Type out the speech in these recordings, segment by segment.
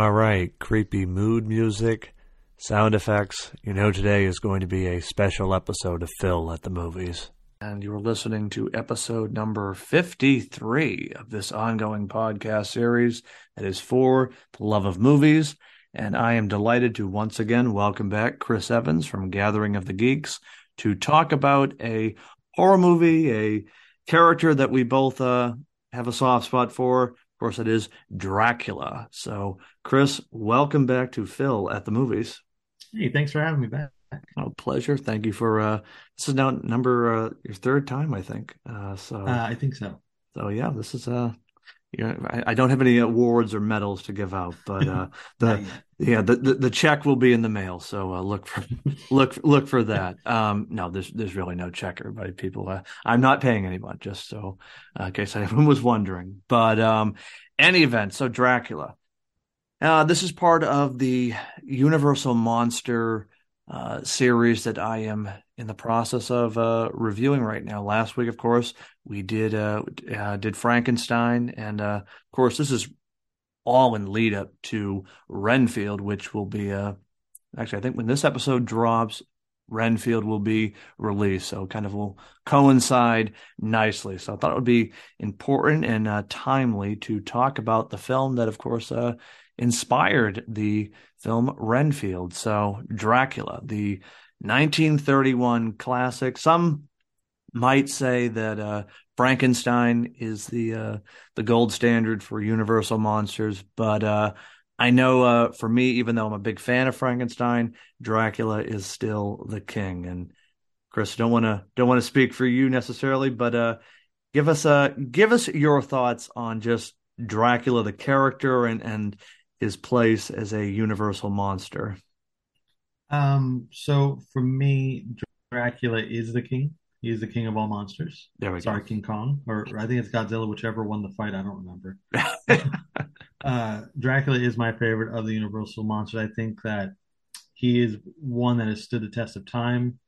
All right, creepy mood music, sound effects. You know, today is going to be a special episode of Phil at the Movies. And you're listening to episode number 53 of this ongoing podcast series that is for the love of movies. And I am delighted to once again welcome back Chris Evans from Gathering of the Geeks to talk about a horror movie, a character that we both uh, have a soft spot for, course, it is Dracula. So, Chris, welcome back to Phil at the movies. Hey, thanks for having me back. Oh, pleasure. Thank you for uh this is now number uh your third time, I think. Uh so uh, I think so. So yeah, this is uh you know, I, I, don't have any awards or medals to give out, but uh, the yeah the, the, the check will be in the mail. So uh, look for look look for that. Um, no, there's there's really no check, everybody. People, uh, I'm not paying anyone, just so uh, in case anyone was wondering. But um, any event, so Dracula. Uh, this is part of the Universal Monster uh, series that I am in the process of uh, reviewing right now. Last week, of course, we did uh, uh did Frankenstein, and uh, of course, this is all in lead up to Renfield, which will be uh, actually I think when this episode drops, Renfield will be released, so kind of will coincide nicely. So I thought it would be important and uh, timely to talk about the film that, of course, uh, inspired the film Renfield. So Dracula, the 1931 classic. Some might say that uh, Frankenstein is the uh, the gold standard for Universal monsters, but uh, I know uh, for me, even though I'm a big fan of Frankenstein, Dracula is still the king. And Chris, don't want to don't want to speak for you necessarily, but uh, give us uh give us your thoughts on just Dracula, the character, and and his place as a universal monster. Um. So for me, Dracula is the king. He is the king of all monsters. There we Sorry, go. King Kong, or I think it's Godzilla, whichever won the fight. I don't remember. uh, Dracula is my favorite of the Universal monsters. I think that he is one that has stood the test of time,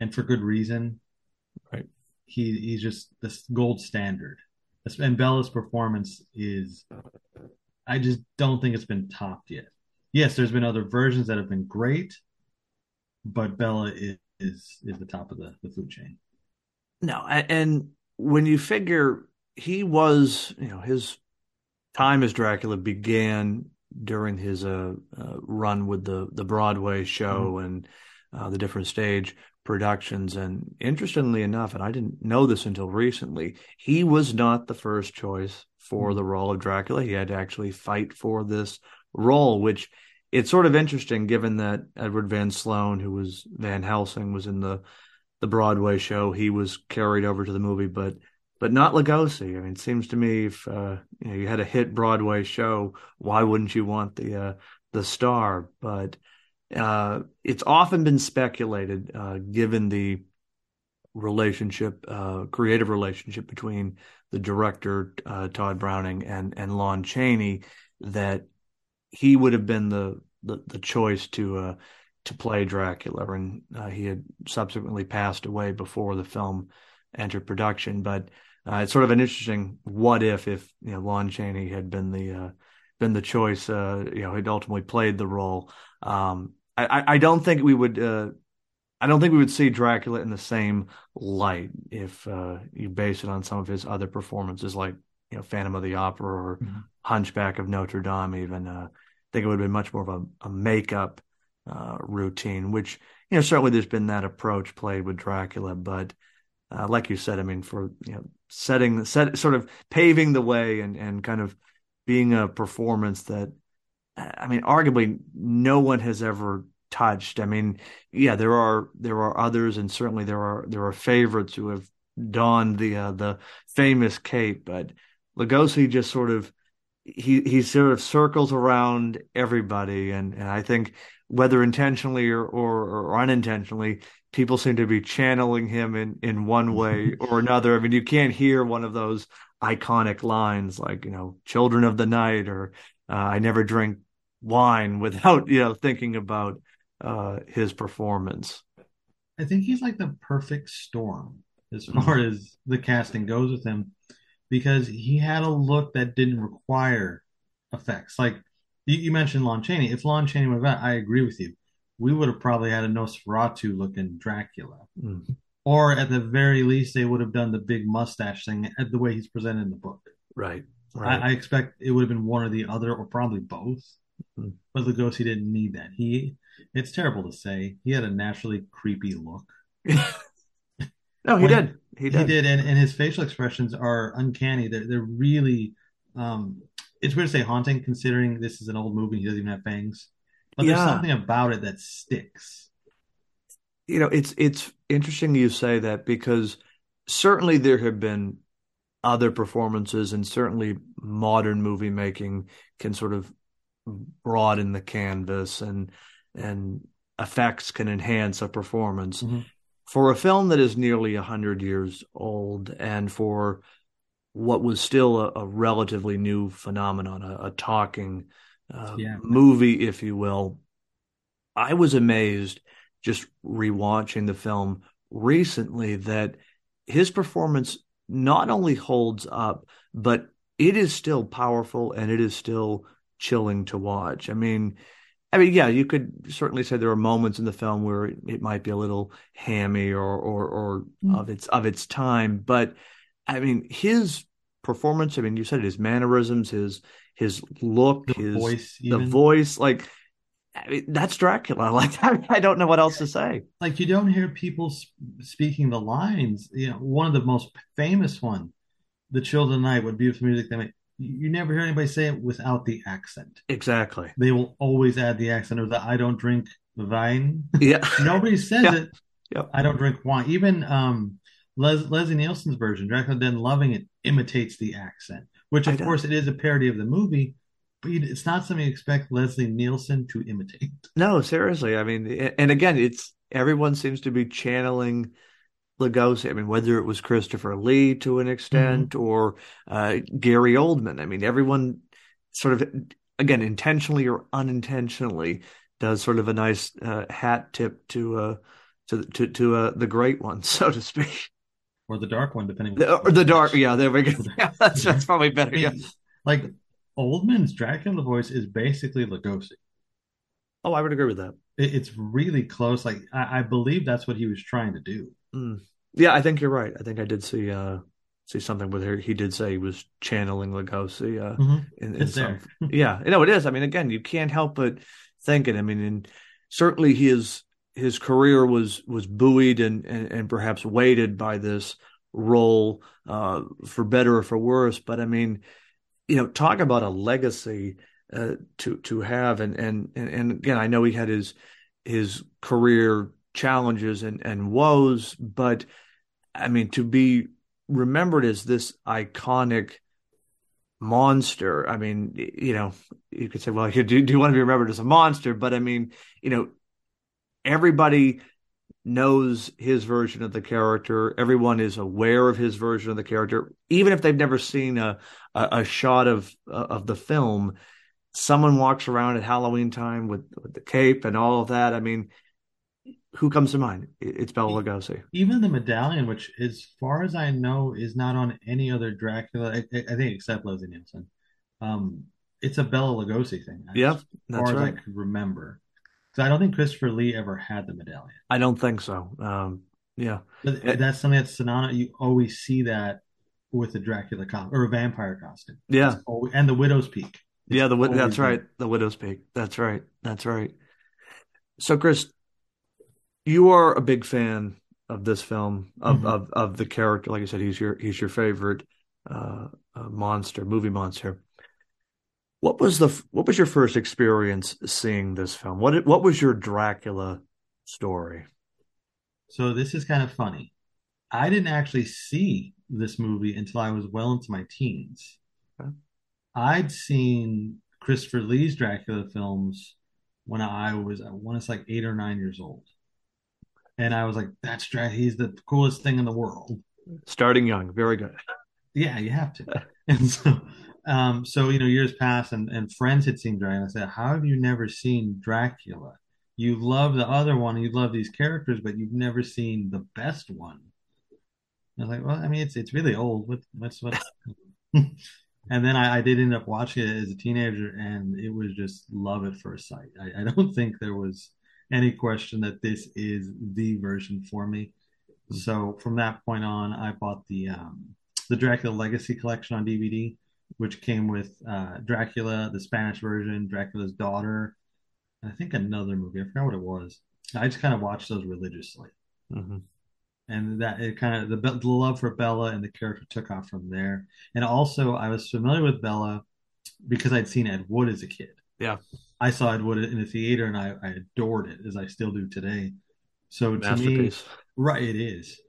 and for good reason. Right. He he's just the gold standard, and Bela's performance is. I just don't think it's been topped yet. Yes, there's been other versions that have been great, but Bela is is is the top of the, the food chain. No, and when you figure he was, you know, his time as Dracula began during his uh, uh, run with the the Broadway show mm-hmm. and uh, the different stage productions. And interestingly enough, and I didn't know this until recently, he was not the first choice for mm-hmm. the role of Dracula. He had to actually fight for this role, which it's sort of interesting given that Edward Van Sloan, who was Van Helsing, was in the the Broadway show. He was carried over to the movie, but but not Lugosi. I mean, it seems to me if uh, you, know, you had a hit Broadway show, why wouldn't you want the uh, the star? But uh, it's often been speculated, uh, given the relationship, uh, creative relationship between the director uh, Tod Browning and and Lon Chaney, that he would have been the the, the choice to uh, to play Dracula, and uh, he had subsequently passed away before the film entered production. But uh, it's sort of an interesting what if if you know Lon Chaney had been the uh, been the choice, uh, you know, had ultimately played the role. Um, I, I don't think we would. Uh, I don't think we would see Dracula in the same light if you base it on some of his other performances, like you know Phantom of the Opera or mm-hmm. Hunchback of Notre Dame. Even uh, think it would have been much more of a, a makeup uh, routine, which you know certainly there's been that approach played with Dracula, but uh, like you said, I mean for you know setting set sort of paving the way and and kind of being a performance that I mean arguably no one has ever touched. I mean, yeah, there are there are others, and certainly there are there are favorites who have donned the uh, the famous cape, but Lugosi just sort of he he sort of circles around everybody, and and I think whether intentionally or, or, or unintentionally, people seem to be channeling him in in one way or another. I mean, you can't hear one of those iconic lines like you know "Children of the Night" or uh, "I never drink wine" without you know thinking about uh, his performance. I think he's like the perfect storm as far as the casting goes with him because he had a look that didn't require effects. Like You, you mentioned Lon Chaney. If Lon Chaney would have, I agree with you. We would have probably had a Nosferatu looking Dracula, Mm, or at the very least, they would have done the big mustache thing at the way he's presented in the book. right, I, right. I expect it would have been one or the other, or probably both. Mm. But Lugosi didn't need that. He, it's terrible to say, he had a naturally creepy look. No, he When- did. He He did. did, and, and his facial expressions are uncanny. They're they're really, um, it's weird to say haunting, considering this is an old movie. He doesn't even have fangs, but there's something about it that sticks. You know, it's it's interesting you say that because certainly there have been other performances and certainly modern movie making can sort of broaden the canvas and and effects can enhance a performance. Mhm. For a film that is nearly a hundred years old and for what was still a, a relatively new phenomenon, a, a talking uh, Yeah. movie, if you will, I was amazed just rewatching the film recently that his performance not only holds up, but it is still powerful and it is still chilling to watch. I mean, I mean, yeah, you could certainly say there are moments in the film where it, might be a little hammy or or or Mm. of its of its time, but I mean, his performance, I mean, you said it, his mannerisms, his his look, The his voice, the even voice, like I mean, that's Dracula. Like I, I don't know what else to say. like you don't hear people sp- speaking the lines. You know, one of the most famous one, "The Children of the Night," what beautiful music they make. You never hear anybody say it without the accent. Exactly. They will always add the accent or the "I don't drink wine." Yeah. Nobody says Yeah. it. Yep. I don't drink wine. Even um, Les- Leslie Nielsen's version, Dracula Dead and Loving It, imitates the accent, which of course it is a parody of the movie, but it's not something you expect Leslie Nielsen to imitate. No, seriously. I mean, and again, it's everyone seems to be channeling Lugosi. I mean, whether it was Christopher Lee to an extent or uh, Gary Oldman. I mean, everyone sort of, again, intentionally or unintentionally, does sort of a nice uh, hat tip to uh, to to to uh, the great one, so to speak. Or the dark one, depending. The, or the dark, yeah, there we go. Yeah, that's that's probably better. I Yeah. like Oldman's Dracula voice is basically Lugosi. Oh, I would agree with that. It, it's really close. Like I, I believe that's what he was trying to do. Mm. Yeah, I think you're right. I think I did see uh see something with her. He did say he was channeling Lugosi uh Mhm. in, in some yeah, no, it is. I mean, again, you can't help but thinking. I mean, and certainly his his career was was buoyed and and, and perhaps weighted by this role, uh, for better or for worse. But I mean, you know, talk about a legacy uh, to to have, and, and and and again, I know he had his his career challenges and and woes, but I mean, to be remembered as this iconic monster. I mean, you know, you could say, well, do, do you want to be remembered as a monster? But I mean, you know, everybody knows his version of the character. Everyone is aware of his version of the character, even if they've never seen a a, a shot of of the film. Someone walks around at Halloween time with, with the cape and all of that. I mean, who comes to mind? It's Bela Lugosi. Even the medallion, which as far as I know is not on any other Dracula, I, I think except Leslie Nielsen. Um, it's a Bela Lugosi thing. Yeah, as that's far as. I could remember. Because I don't think Christopher Lee ever had the medallion. I don't think so. Um, yeah, But Eh. that's something that's synonymous. You always see that with a Dracula costume or a vampire costume. yeah, always, and the Widow's Peak. It's yeah. The that's right. The Widow's Peak. That's right. That's right. So, Chris, you are a big fan of this film of Mhm. of of the character. Like I said, he's your he's your favorite uh, uh, monster, movie monster. What was the what was your first experience seeing this film? What what was your Dracula story? So this is kind of funny. I didn't actually see this movie until I was well into my teens. Okay. I'd seen Christopher Lee's Dracula films when I was, I want to say like eight or nine years old. And I was like, that's Drac, he's the coolest thing in the world. Starting young, very good. Yeah, you have to. And so, um, so you know, years passed, and and friends had seen Dracula. I said, "How have you never seen Dracula? You love the other one, you love these characters, but you've never seen the best one." I was like, "Well, I mean, it's it's really old. What what's what?" And then I, I did end up watching it as a teenager, and it was just love at first sight. I, I don't think there was any question that this is the version for me. So from that point on, I bought the um, the Dracula Legacy collection on DVD, which came with uh, Dracula, the Spanish version, Dracula's daughter, and I think another movie. I forgot what it was. I just kind of watched those religiously, Mm-hmm. and that it kind of the, the love for Bela and the character took off from there. And also, I was familiar with Bela because I'd seen Ed Wood as a kid. Yeah, I saw Ed Wood in the theater, and I, I adored it as I still do today. So to me, right, it is.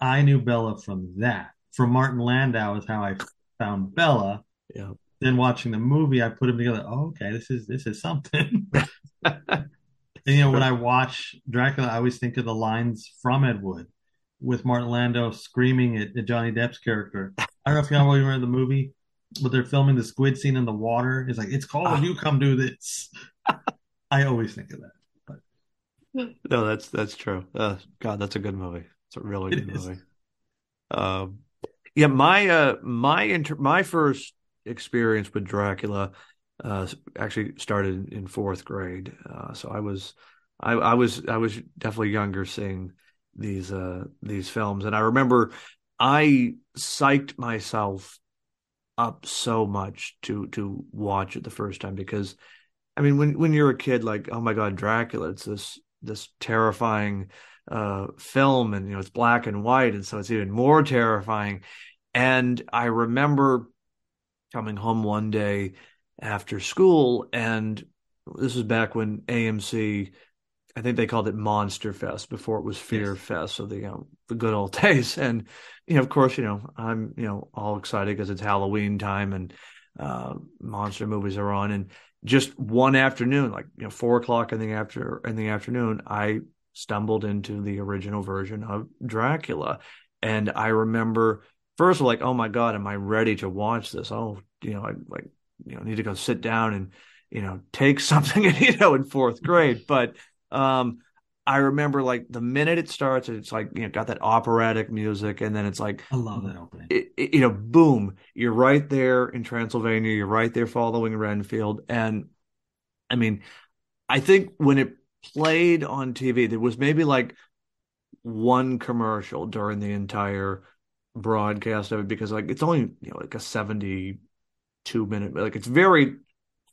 I knew Bela from that. From Martin Landau is how I found Bela. Yeah. Then watching the movie, I put them together. Oh, okay, this is this is something. And you know, when I watch Dracula, I always think of the lines from Ed Wood with Martin Landau screaming at, at Johnny Depp's character. I don't know if you know what you remember the movie, but they're filming the squid scene in the water. It's like, it's called Ah. you come do this. I always think of that. But No, that's that's true. Uh, God, that's a good movie. It's a really It good is. movie. Um, yeah, my uh, my inter my first experience with Dracula uh, actually started in fourth grade. Uh, so I was I, I was I was definitely younger seeing these uh these films, and I remember I psyched myself up so much to to watch it the first time because I mean when when you're a kid like oh my God Dracula it's this this terrifying uh film and you know it's black and white and so it's even more terrifying. And I remember coming home one day after school and this was back when AMC I think they called it Monster Fest before it was Fear Yes. Fest so the you know the good old days. And you know of course you know I'm you know all excited because it's Halloween time and uh monster movies are on. And just one afternoon like you know four o'clock in the after in the afternoon I stumbled into the original version of Dracula. And I remember first of like oh my God am I ready to watch this? Oh you know I like you know need to go sit down and you know take something you know in fourth grade. But um I remember like the minute it starts, it's like you know got that operatic music, and then it's like I love that opening. it, it- you know, boom, you're right there in Transylvania, you're right there following Renfield, and I mean, I think when it played on TV, there was maybe like one commercial during the entire broadcast of it because like it's only you know like a 72 minute like it's very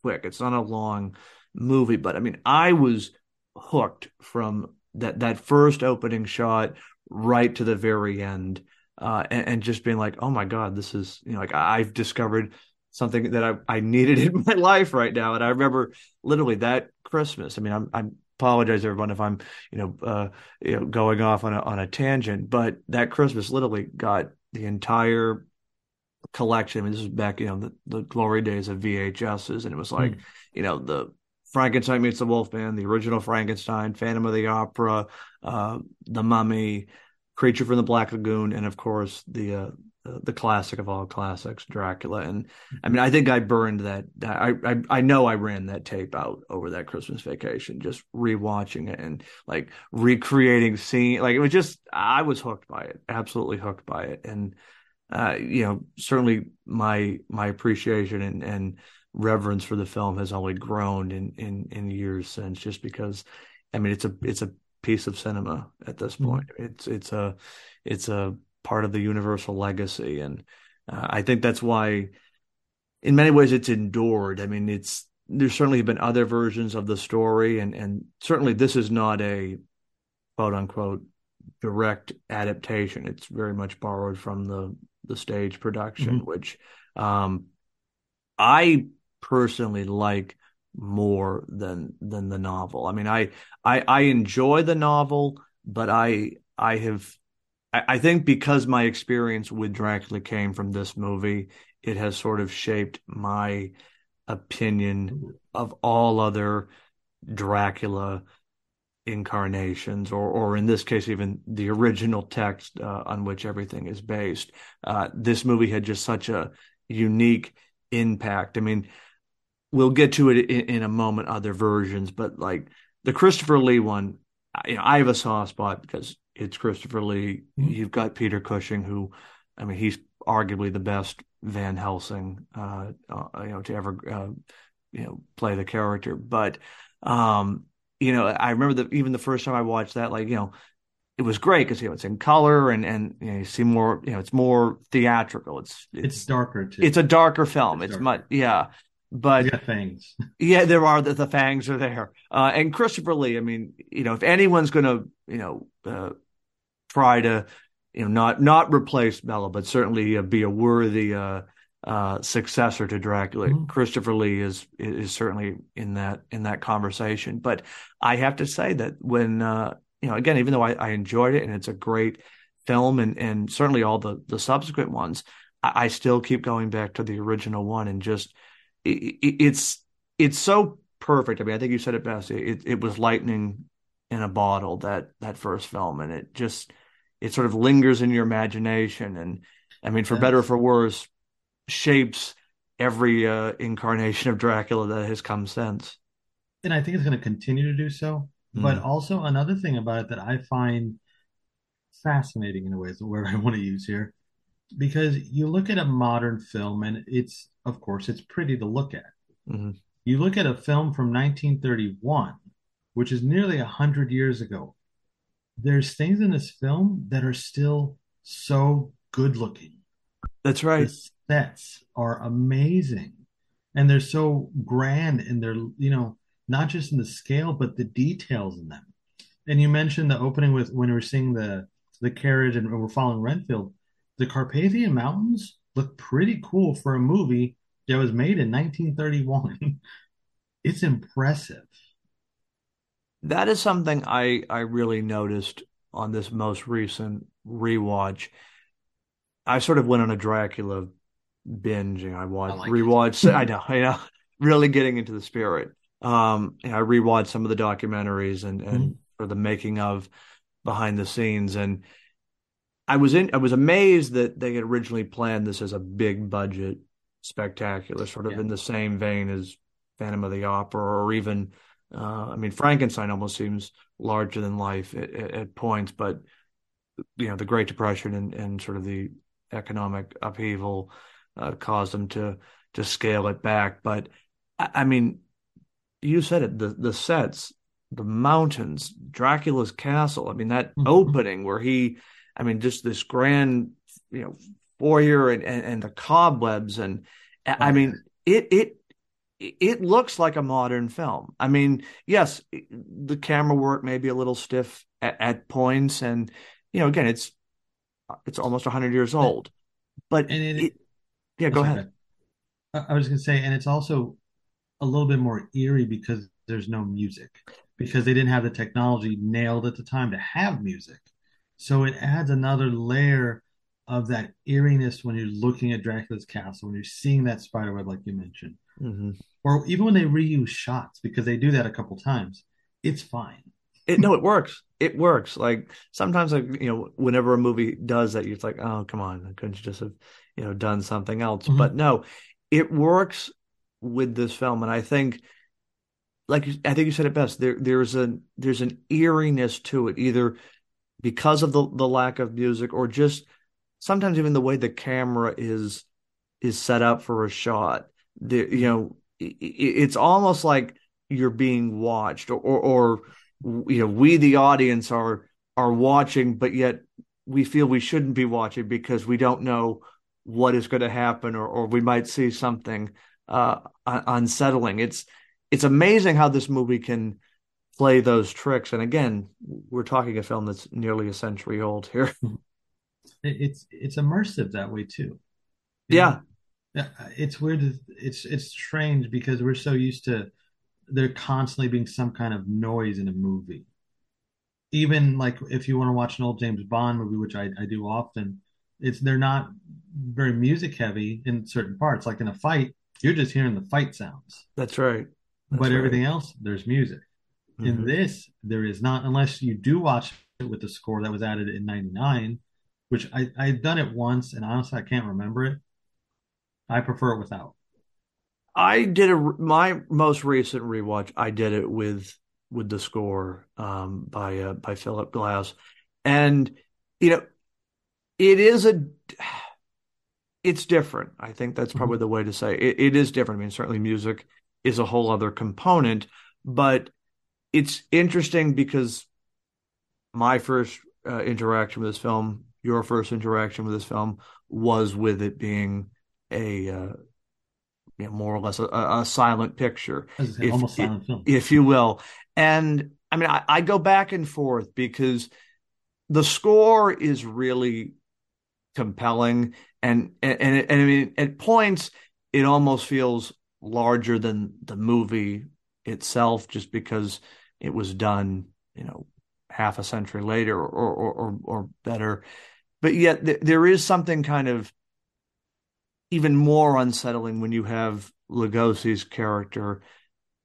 quick it's not a long movie but I mean I was hooked from that that first opening shot right to the very end uh and, and just being like oh my God this is you know like I've discovered something that I, I needed in my life right now and I remember literally that Christmas I mean I'm I'm apologize everyone if I'm you know uh you know going off on a on a tangent but that Christmas literally got the entire collection I mean this was back you know the, the glory days of VHSs and it was like Hmm. you know the Frankenstein meets the Wolfman the original Frankenstein Phantom of the Opera uh the Mummy Creature from the Black Lagoon and of course the uh the, classic of all classics Dracula. And I mean I think I burned that I I I know I ran that tape out over that Christmas vacation just rewatching it and like recreating scene like it was just I was hooked by it absolutely hooked by it. And uh you know certainly my my appreciation and and reverence for the film has only grown in in in years since just because I mean it's a it's a piece of cinema at this Mhm. point it's it's a it's a part of the universal legacy and uh, I think that's why in many ways it's endured I mean it's there's certainly been other versions of the story and and certainly this is not a quote unquote direct adaptation it's very much borrowed from the the stage production Mhm. which um I personally like more than than the novel. I mean, I I I enjoy the novel, but I I have I, I think because my experience with Dracula came from this movie, it has sort of shaped my opinion of all other Dracula incarnations, or or in this case, even the original text uh, on which everything is based. Uh, this movie had just such a unique impact. I mean, we'll get to it in, in a moment, other versions, but like the Christopher Lee one, I- you know, I have a soft spot because it's Christopher Lee. Mhm. You've got Peter Cushing, who I mean, he's arguably the best Van Helsing, uh, uh, you know, to ever, uh, you know, play the character. But, um, you know, I remember that even the first time I watched that, like, you know, it was great because you know it's in color and and you, know, you see more, you know, it's more theatrical. It's it's, it's darker too. It's a darker film. It's, it's much, yeah. But yeah, fangs. yeah, there are the, the fangs are there. Uh, and Christopher Lee, I mean, you know, if anyone's going to, you know, uh, try to you know not not replace Bela, but certainly uh, be a worthy uh, uh, successor to Dracula. Mm-hmm. Christopher Lee is is certainly in that in that conversation. But I have to say that when uh, you know again, even though I, I, enjoyed it and it's a great film and and certainly all the the subsequent ones, I, I still keep going back to the original one and just it, it, it's it's so perfect. I mean, I think you said it best. It it was lightning in a bottle that that first film, and it just it sort of lingers in your imagination and i mean for yes. better or for worse shapes every uh, incarnation of dracula that has come since and i think it's going to continue to do so mm. but also another thing about it that i find fascinating in a way is the word i want to use here because you look at a modern film and it's of course it's pretty to look at mm-hmm. you look at a film from 1931 which is nearly 100 years ago there's things in this film that are still so good looking. That's right. The sets are amazing. And they're so grand and they're, you know, not just in the scale, but the details in them. And you mentioned the opening with when we were seeing the the carriage and we're following Renfield. The Carpathian Mountains look pretty cool for a movie that was made in 1931. it's impressive that is something I I really noticed on this most recent rewatch. I sort of went on a Dracula binge. I watched I like rewatched. I know, I know, really getting into the spirit. Um, I rewatched some of the documentaries and and mm-hmm. for the making of behind the scenes, and I was in. I was amazed that they had originally planned this as a big budget spectacular, sort of yeah. in the same vein as Phantom of the Opera or even uh, I mean, Frankenstein almost seems larger than life at, at, points, but you know, the Great Depression and, and sort of the economic upheaval uh, caused them to to scale it back. But I, I mean, you said it the the sets, the mountains, Dracula's castle. I mean, that mm-hmm. opening where he, I mean, just this grand, you know, foyer and and, and the cobwebs and I mean, it it it looks like a modern film. I mean, yes, the camera work may be a little stiff at, at points, and you know, again, it's it's almost hundred years old. But and it, it yeah, go ahead. I was going to say, and it's also a little bit more eerie because there's no music because they didn't have the technology nailed at the time to have music. So it adds another layer of that eeriness when you're looking at Dracula's castle, when you're seeing that spider web, like you mentioned. Mm-hmm or even when they reuse shots because they do that a couple times, it's fine. It, no, it works. It works. Like sometimes, like you know, whenever a movie does that, you're like, oh, come on, couldn't you just have, you know, done something else? Mm-hmm. But no, it works with this film, and I think, like I think you said it best. There, there's a there's an eeriness to it, either because of the the lack of music, or just sometimes even the way the camera is is set up for a shot. The you know it's almost like you're being watched or, or, or you know we the audience are are watching but yet we feel we shouldn't be watching because we don't know what is going to happen or, or we might see something uh, unsettling it's it's amazing how this movie can play those tricks and again we're talking a film that's nearly a century old here it's it's immersive that way too yeah it's weird. It's it's strange because we're so used to there constantly being some kind of noise in a movie. Even like if you want to watch an old James Bond movie, which I, I do often, it's they're not very music heavy in certain parts. Like in a fight, you're just hearing the fight sounds. That's right. That's but right. everything else, there's music. Mm-hmm. In this, there is not, unless you do watch it with the score that was added in '99, which I I've done it once, and honestly, I can't remember it I prefer it without. I did a my most recent rewatch. I did it with with the score um, by uh, by Philip Glass, and you know, it is a it's different. I think that's probably mm-hmm. the way to say it. it is different. I mean, certainly music is a whole other component, but it's interesting because my first uh, interaction with this film, your first interaction with this film, was with it being a uh, you know, more or less a, a silent picture, if, almost silent film, if you will. And I mean, I, I go back and forth because the score is really compelling, and and and, and I mean, at points it almost feels larger than the movie itself, just because it was done, you know, half a century later or or or, or better. But yet th- there is something kind of even more unsettling when you have Lugosi's character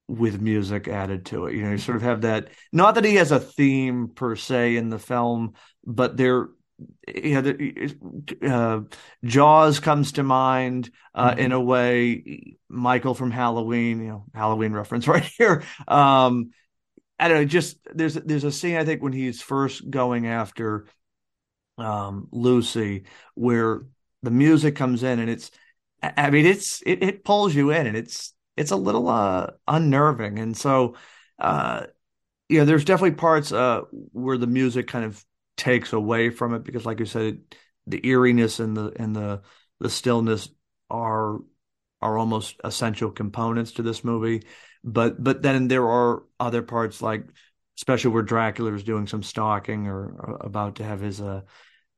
with music added to it. You know, you sort of have that. Not that he has a theme per se in the film, but there, you know, the, uh, Jaws comes to mind uh, mm-hmm. in a way. Michael from Halloween, you know, Halloween reference right here. Um, I don't know. Just there's there's a scene I think when he's first going after um, Lucy where the music comes in and it's I mean it's it, it pulls you in and it's it's a little uh unnerving and so uh you know there's definitely parts uh where the music kind of takes away from it because like you said the eeriness and the and the the stillness are are almost essential components to this movie. But but then there are other parts like especially where Dracula is doing some stalking or, or about to have his uh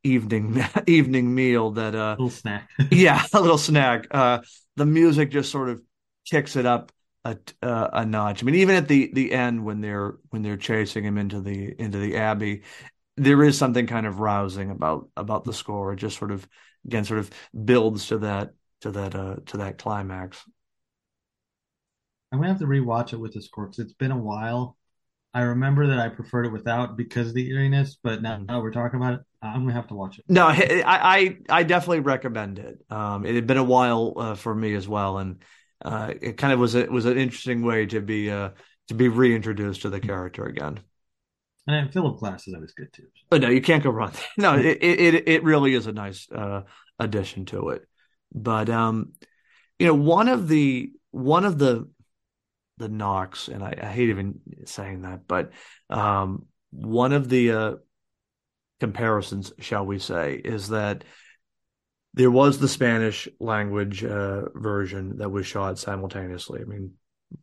evening evening meal that uh little snack. yeah a little snack. Uh the music just sort of kicks it up a uh, a notch. I mean even at the the end when they're when they're chasing him into the into the abbey there is something kind of rousing about about the score. It just sort of again sort of builds to that to that uh to that climax i'm gonna have to rewatch it with the score because it's been a while I remember that I preferred it without because of the eeriness, but now, now we're talking about it. I'm gonna have to watch it. No, I I, I definitely recommend it. Um, it had been a while uh, for me as well, and uh, it kind of was it was an interesting way to be uh, to be reintroduced to the character again. And Philip Glass is always good too. But no, you can't go wrong. no, it, it it really is a nice uh, addition to it. But um, you know, one of the one of the the knocks, and I, I hate even saying that, but um, one of the uh, comparisons, shall we say, is that there was the Spanish language uh, version that was shot simultaneously. I mean,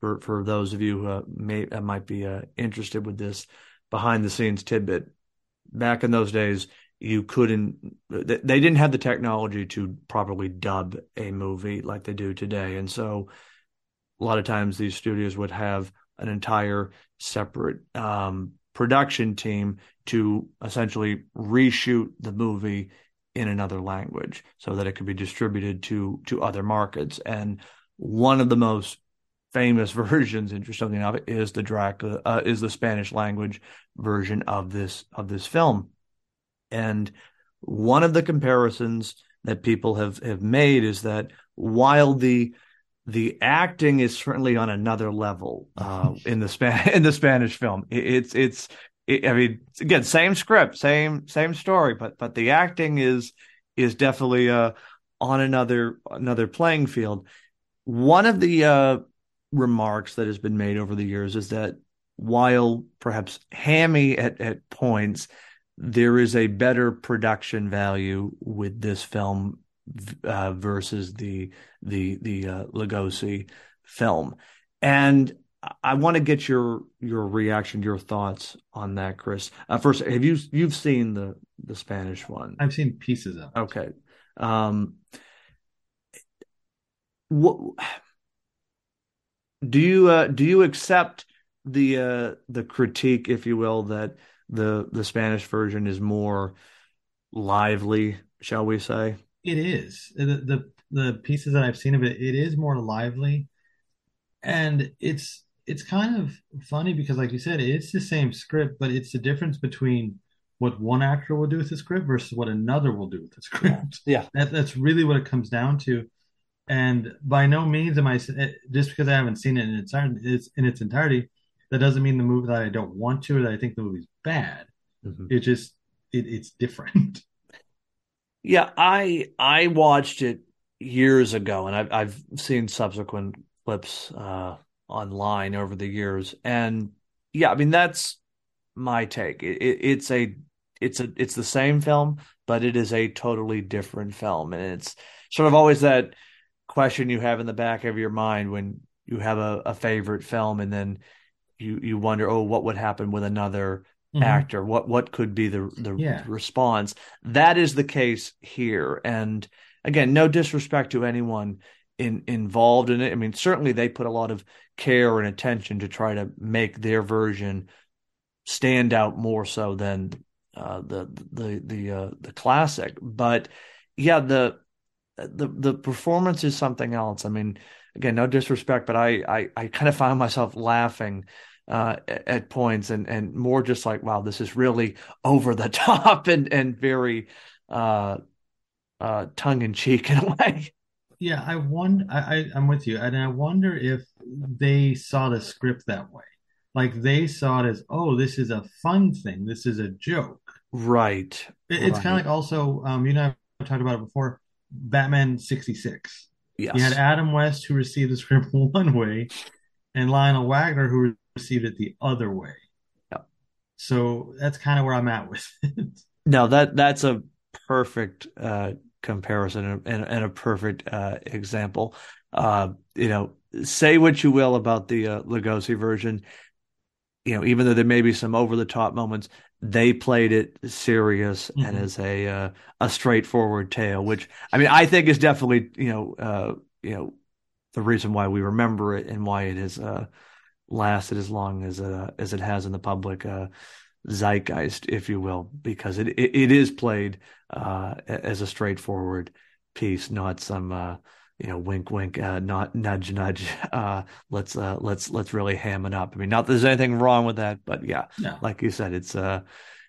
for for those of you who may uh, might be uh, interested with this behind the scenes tidbit, back in those days, you couldn't. They didn't have the technology to properly dub a movie like they do today, and so a lot of times these studios would have an entire separate um, production team to essentially reshoot the movie in another language so that it could be distributed to to other markets. And one of the most famous versions, interestingly enough, is the Dracula uh, is the Spanish language version of this of this film. And one of the comparisons that people have have made is that while the the acting is certainly on another level uh, in the span in the Spanish film. It, it's it's it, I mean again same script, same same story, but but the acting is is definitely uh, on another another playing field. One of the uh, remarks that has been made over the years is that while perhaps hammy at at points, there is a better production value with this film uh, versus the the the uh, Lugosi film, and I want to get your your reaction, your thoughts on that, Chris. Uh, first, have you you've seen the the Spanish one? I've seen pieces of. It. Okay. Um, what do you uh, do you accept the uh, the critique, if you will, that the the Spanish version is more lively, shall we say? It is the, the the pieces that I've seen of it. It is more lively, and it's it's kind of funny because, like you said, it's the same script, but it's the difference between what one actor will do with the script versus what another will do with the script. Yeah, that, that's really what it comes down to. And by no means am I just because I haven't seen it in its it's in its entirety. That doesn't mean the movie that I don't want to or that I think the movie's bad. Mm-hmm. It just it, it's different. Yeah, I I watched it years ago, and I've I've seen subsequent clips uh, online over the years, and yeah, I mean that's my take. It, it, it's a it's a it's the same film, but it is a totally different film, and it's sort of always that question you have in the back of your mind when you have a, a favorite film, and then you you wonder, oh, what would happen with another mm-hmm. actor? What what could be the the yeah. response? That is the case here, and again, no disrespect to anyone in involved in it. I mean, certainly they put a lot of care and attention to try to make their version stand out more so than uh, the the the uh, the classic. But yeah, the the the performance is something else. I mean, again, no disrespect, but I I, I kind of found myself laughing uh, at points and and more just like, wow, this is really over the top and and very uh, uh, tongue in cheek in a way. Yeah, I wonder. I, I I'm with you, and I wonder if they saw the script that way. Like they saw it as, oh, this is a fun thing. This is a joke. Right. It, it's right. kind of like also, um, you know, I talked about it before. Batman '66. Yes. You had Adam West who received the script one way, and Lyle Waggoner who received it the other way. Yep. So that's kind of where I'm at with it. No, that that's a perfect uh, comparison and, and, a perfect uh, example. Uh, you know, say what you will about the uh, Lugosi version. You know, even though there may be some over the top moments, they played it serious mm-hmm. and as a uh, a straightforward tale, which I mean I think is definitely you know uh, you know the reason why we remember it and why it has uh, lasted as long as uh, as it has in the public uh, zeitgeist, if you will, because it it, it is played uh, as a straightforward piece, not some you know, wink, wink, uh, not nudge, nudge. Uh, let's uh, let's let's really ham it up. I mean, not that there's anything wrong with that, but yeah, no. like you said, it's uh,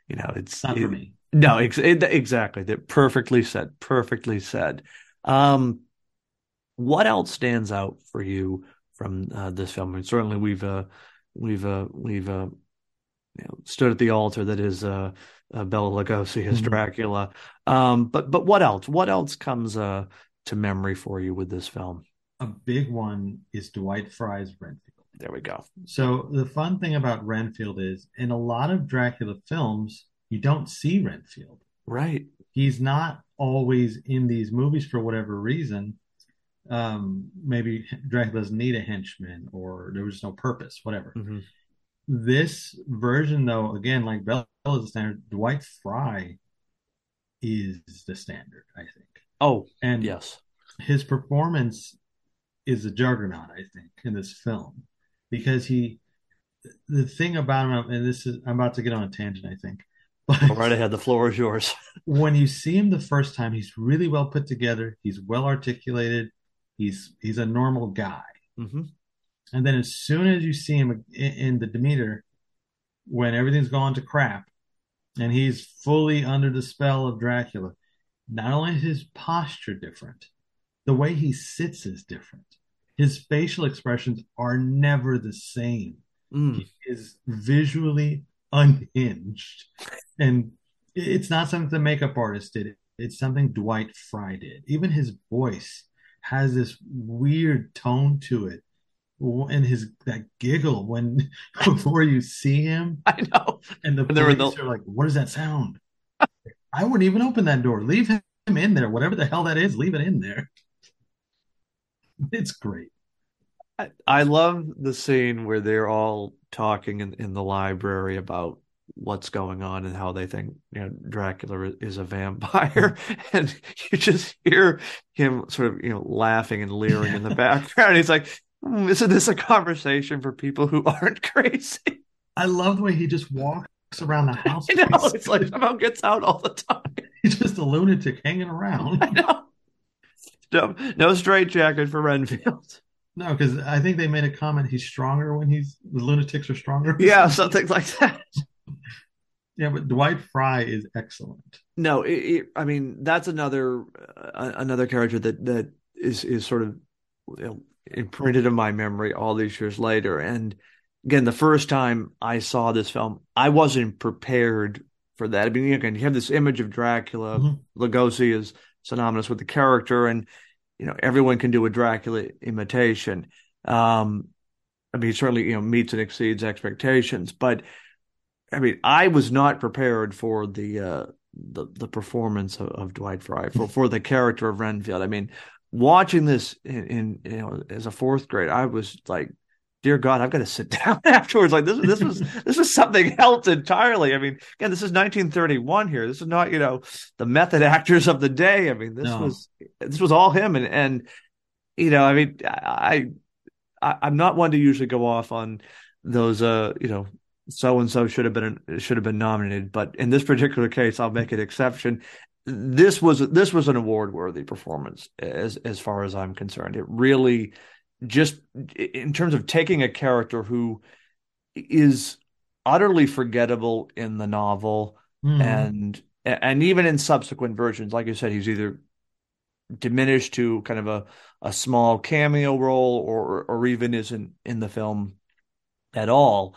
you know, it's not it, for me. No, ex- it, exactly. That perfectly said. Perfectly said. Um, what else stands out for you from uh, this film? I mean, certainly we've uh, we've uh, we've uh, you know, stood at the altar that is uh, uh Bela Lugosi as mm-hmm. Dracula. Um, but but what else? What else comes uh, to memory for you with this film? A big one is Dwight Frye's Renfield. There we go. So the fun thing about Renfield is in a lot of Dracula films, you don't see Renfield. Right. He's not always in these movies for whatever reason. Um, maybe Dracula doesn't need a henchman or there was no purpose, whatever. Mm-hmm. This version, though, again, like Bela is the standard, Dwight Frye is the standard, I think. Oh, and yes, his performance is a juggernaut. I think in this film because he, the thing about him, and this is I'm about to get on a tangent. I think. But Go right ahead. The floor is yours. when you see him the first time, he's really well put together. He's well articulated. He's he's a normal guy. Mm-hmm. And then as soon as you see him in, in the Demeter, when everything's gone to crap, and he's fully under the spell of Dracula, not only is his posture different, the way he sits is different. His facial expressions are never the same. Mm. He is visually unhinged. And it's not something the makeup artist did. It's something Dwight Frye did. Even his voice has this weird tone to it. And his that giggle when before you see him, I know, and the police the... are like, "What does that sound?" I wouldn't even open that door. Leave him in there. Whatever the hell that is, leave it in there. It's great. I, I love the scene where they're all talking in, in the library about what's going on and how they think you know Dracula is a vampire, and you just hear him sort of you know laughing and leering in the background. He's like, mm, "Isn't this a conversation for people who aren't crazy?" I love the way he just walks around the house. I know it's like somehow gets out all the time. He's just a lunatic hanging around. I know. No, no straight jacket for Renfield. No, because I think they made a comment. He's stronger when he's the lunatics are stronger. Yeah, something like that. yeah, but Dwight Frye is excellent. No, it, it, I mean that's another uh, another character that that is is sort of you know, imprinted in my memory all these years later. And again, the first time I saw this film, I wasn't prepared for that. I mean, again, you have this image of Dracula. Mhm. Lugosi is synonymous with the character, and you know everyone can do a Dracula imitation. Um, I mean, certainly you know meets and exceeds expectations, but I mean, I was not prepared for the uh, the the performance of, of Dwight Frye for for the character of Renfield. I mean, watching this in, in you know as a fourth grade, I was like, dear God, I've got to sit down afterwards. Like this this was this was something else entirely. I mean, again, this is 1931 here. This is not you know the method actors of the day. I mean, this No. was this was all him, and and you know, I mean, I, I I'm not one to usually go off on those uh you know so and so should have been should have been nominated, but in this particular case, I'll make an exception. This was this was an award worthy performance as as far as I'm concerned. It really just in terms of taking a character who is utterly forgettable in the novel Mhm. and and even in subsequent versions, like you said, he's either diminished to kind of a, a small cameo role or or even isn't in the film at all.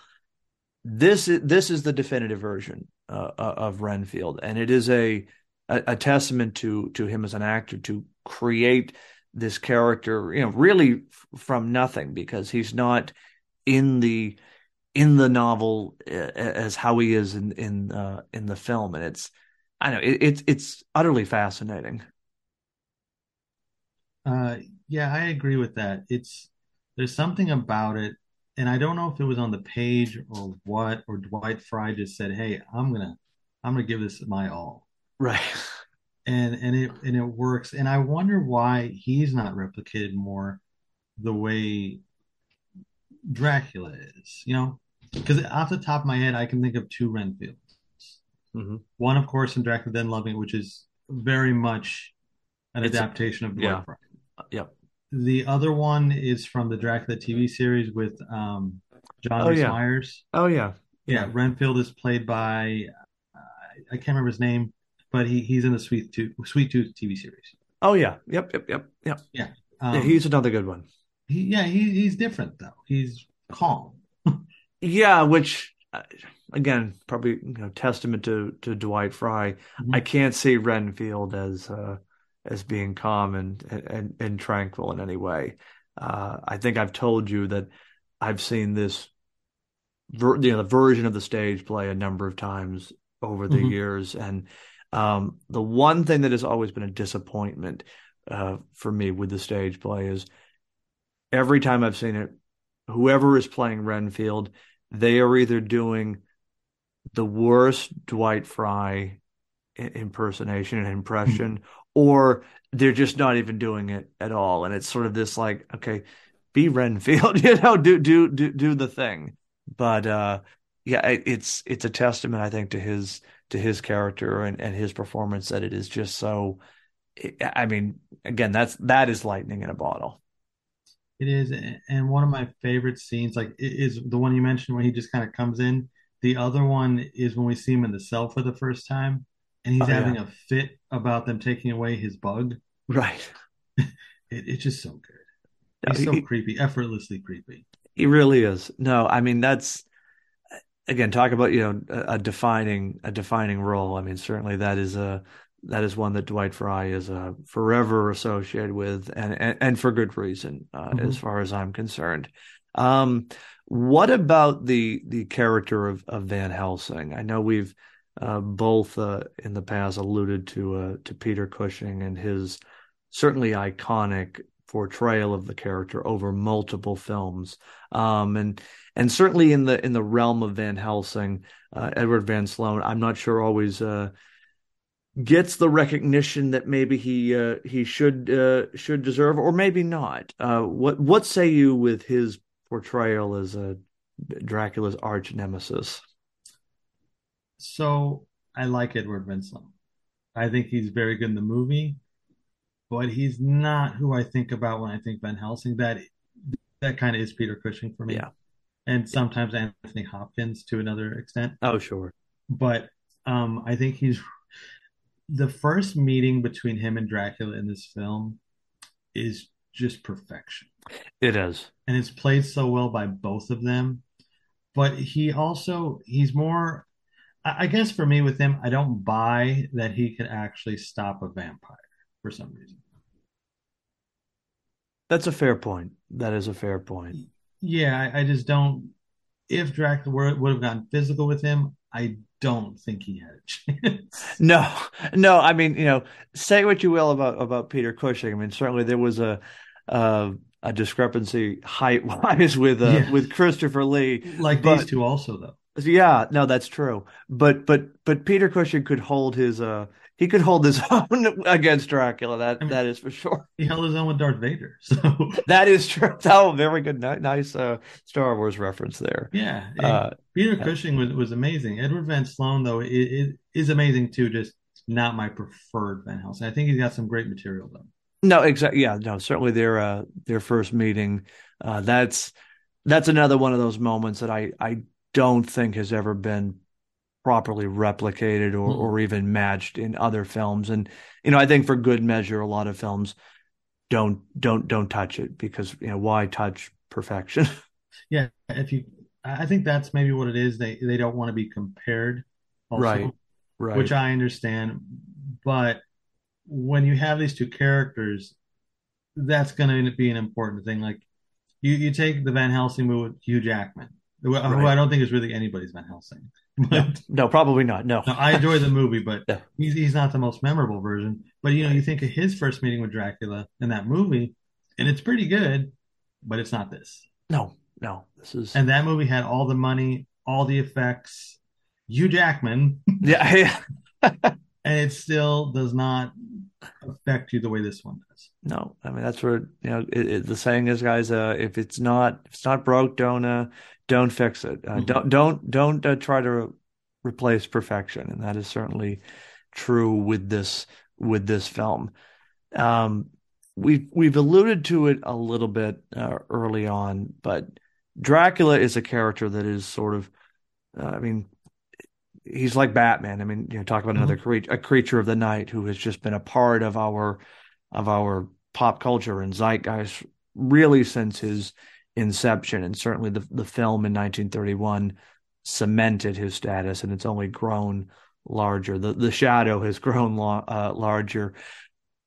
This is this is the definitive version uh, of Renfield, and it is a, a a testament to to him as an actor to create this character, you know, really f- from nothing because he's not in the in the novel uh, as how he is in in uh, in the film, and it's I know it, it's it's utterly fascinating. Uh, yeah, I agree with that. It's there's something about it, and I don't know if it was on the page or what, or Dwight Frye just said, "Hey, I'm gonna, I'm gonna give this my all," Right. and and it and it works. And I wonder why he's not replicated more the way Dracula is, you know? Because off the top of my head, I can think of two Renfields. hmm One, of course, in Dracula Then Loving, which is very much an It's a- adaptation of Dwight yeah. Frye. Yep. The other one is from the Dracula TV series with um, John Oh, yeah. Meyers. Oh yeah. Yeah, Renfield is played by uh, I can't remember his name, but he he's in the Sweet Tooth Sweet Tooth TV series. Oh yeah. Yep. Yep. Yep. Yep. Um, Yeah, he's another good one. he, yeah he, he's different though. He's calm. Yeah, which uh, again, probably you know, testament to to Dwight Frye. Mhm. I can't see Renfield as uh, as being calm and, and and tranquil in any way. Uh, I think I've told you that I've seen this ver you know the version of the stage play a number of times over the Mhm. years, and um, the one thing that has always been a disappointment uh, for me with the stage play is every time I've seen it, whoever is playing Renfield, they are either doing the worst Dwight Frye impersonation and impression, or they're just not even doing it at all. And it's sort of this like, okay, be Renfield, you know, do do do do the thing. But uh yeah, it, it's it's a testament, I think, to his to his character and, and his performance that it is just so I mean, again, that's that is lightning in a bottle. It is, and one of my favorite scenes, like, is the one you mentioned where he just kind of comes in. The other one is when we see him in the cell for the first time, and he's Oh, yeah. having a fit about them taking away his bug. Right. It, it's just so good. He's so he- creepy, effortlessly creepy. He really is. No, I mean that's again talk about you know a, a defining a defining role. I mean certainly that is a that is one that Dwight Frye is uh, forever associated with, and and, and for good reason, uh, Mhm. as far as I'm concerned. Um, what about the the character of, of Van Helsing? I know we've uh, both uh, in the past alluded to uh, to Peter Cushing and his certainly iconic portrayal of the character over multiple films. Um, and and certainly in the in the realm of Van Helsing, uh, Edward Van Sloan, I'm not sure always uh, gets the recognition that maybe he uh, he should uh, should deserve, or maybe not. Uh, what what say you with his portrayal as a Dracula's arch nemesis? So I like Edward van sloan I think he's very good in the movie, but he's not who I think about when I think Van Helsing. That that kind of is Peter Cushing for me, Yeah. and sometimes Anthony Hopkins to another extent. Oh, sure. But um, I think he's the first meeting between him and Dracula in this film is just perfection. It is. and it's played so well by both of them. But he also he's more I guess for me with him, I don't buy that he could actually stop a vampire for some reason. That's a fair point. That is a fair point. Yeah, I, I just don't. If Dracula were, would have gone physical with him, I don't think he had a chance. No, no. I mean, you know, say what you will about about Peter Cushing. I mean, certainly there was a uh, a discrepancy height wise with uh, Yeah. with Christopher Lee. Like But- these two also, though. Yeah, no, that's true. But but but Peter Cushing could hold his uh he could hold his own against Dracula. That I mean- that is for sure. He held his own with Darth Vader. So That is true. Oh, very good. Nice uh Star Wars reference there. yeah, Uh, Peter yeah. Cushing was, was amazing. Edward Van Sloan, though, it, it is amazing too. Just not my preferred Van Helsing. I think he's got some great material though. No, exactly. Yeah, no, certainly their uh their first meeting. Uh that's that's another one of those moments that I I don't think has ever been properly replicated or Mm. or even matched in other films. And you know, I think for good measure, a lot of films don't don't don't touch it because you know why touch perfection? Yeah, if you, I think that's maybe what it is. They they don't want to be compared, also, Right, right. which I understand. But when you have these two characters, that's going to be an important thing. Like you, you take the Van Helsing movie with Hugh Jackman, who, who Right. I don't think is really anybody's Van Helsing. no, no, probably not. No. no, I enjoy the movie, but Yeah. he's he's not the most memorable version. But you know, you think of his first meeting with Dracula in that movie, and it's pretty good, but it's not this. No, no. This is And that movie had all the money, all the effects, Hugh Jackman, yeah, yeah. and it still does not affect you the way this one does. No, I mean that's where you know it, it, the saying is, guys. Uh, if it's not if it's not broke, don't uh, don't fix it. Uh, Mhm. Don't don't don't uh, try to re- replace perfection, and that is certainly true with this with this film. Um, we've we've alluded to it a little bit uh, early on, but Dracula is a character that is sort of, uh, I mean, he's like Batman. I mean, you know, talk about another creature, a creature of the night who has just been a part of our of our pop culture and zeitgeist really since his inception, and certainly the the film in 1931 cemented his status, and it's only grown larger. The the shadow has grown lo- uh, larger.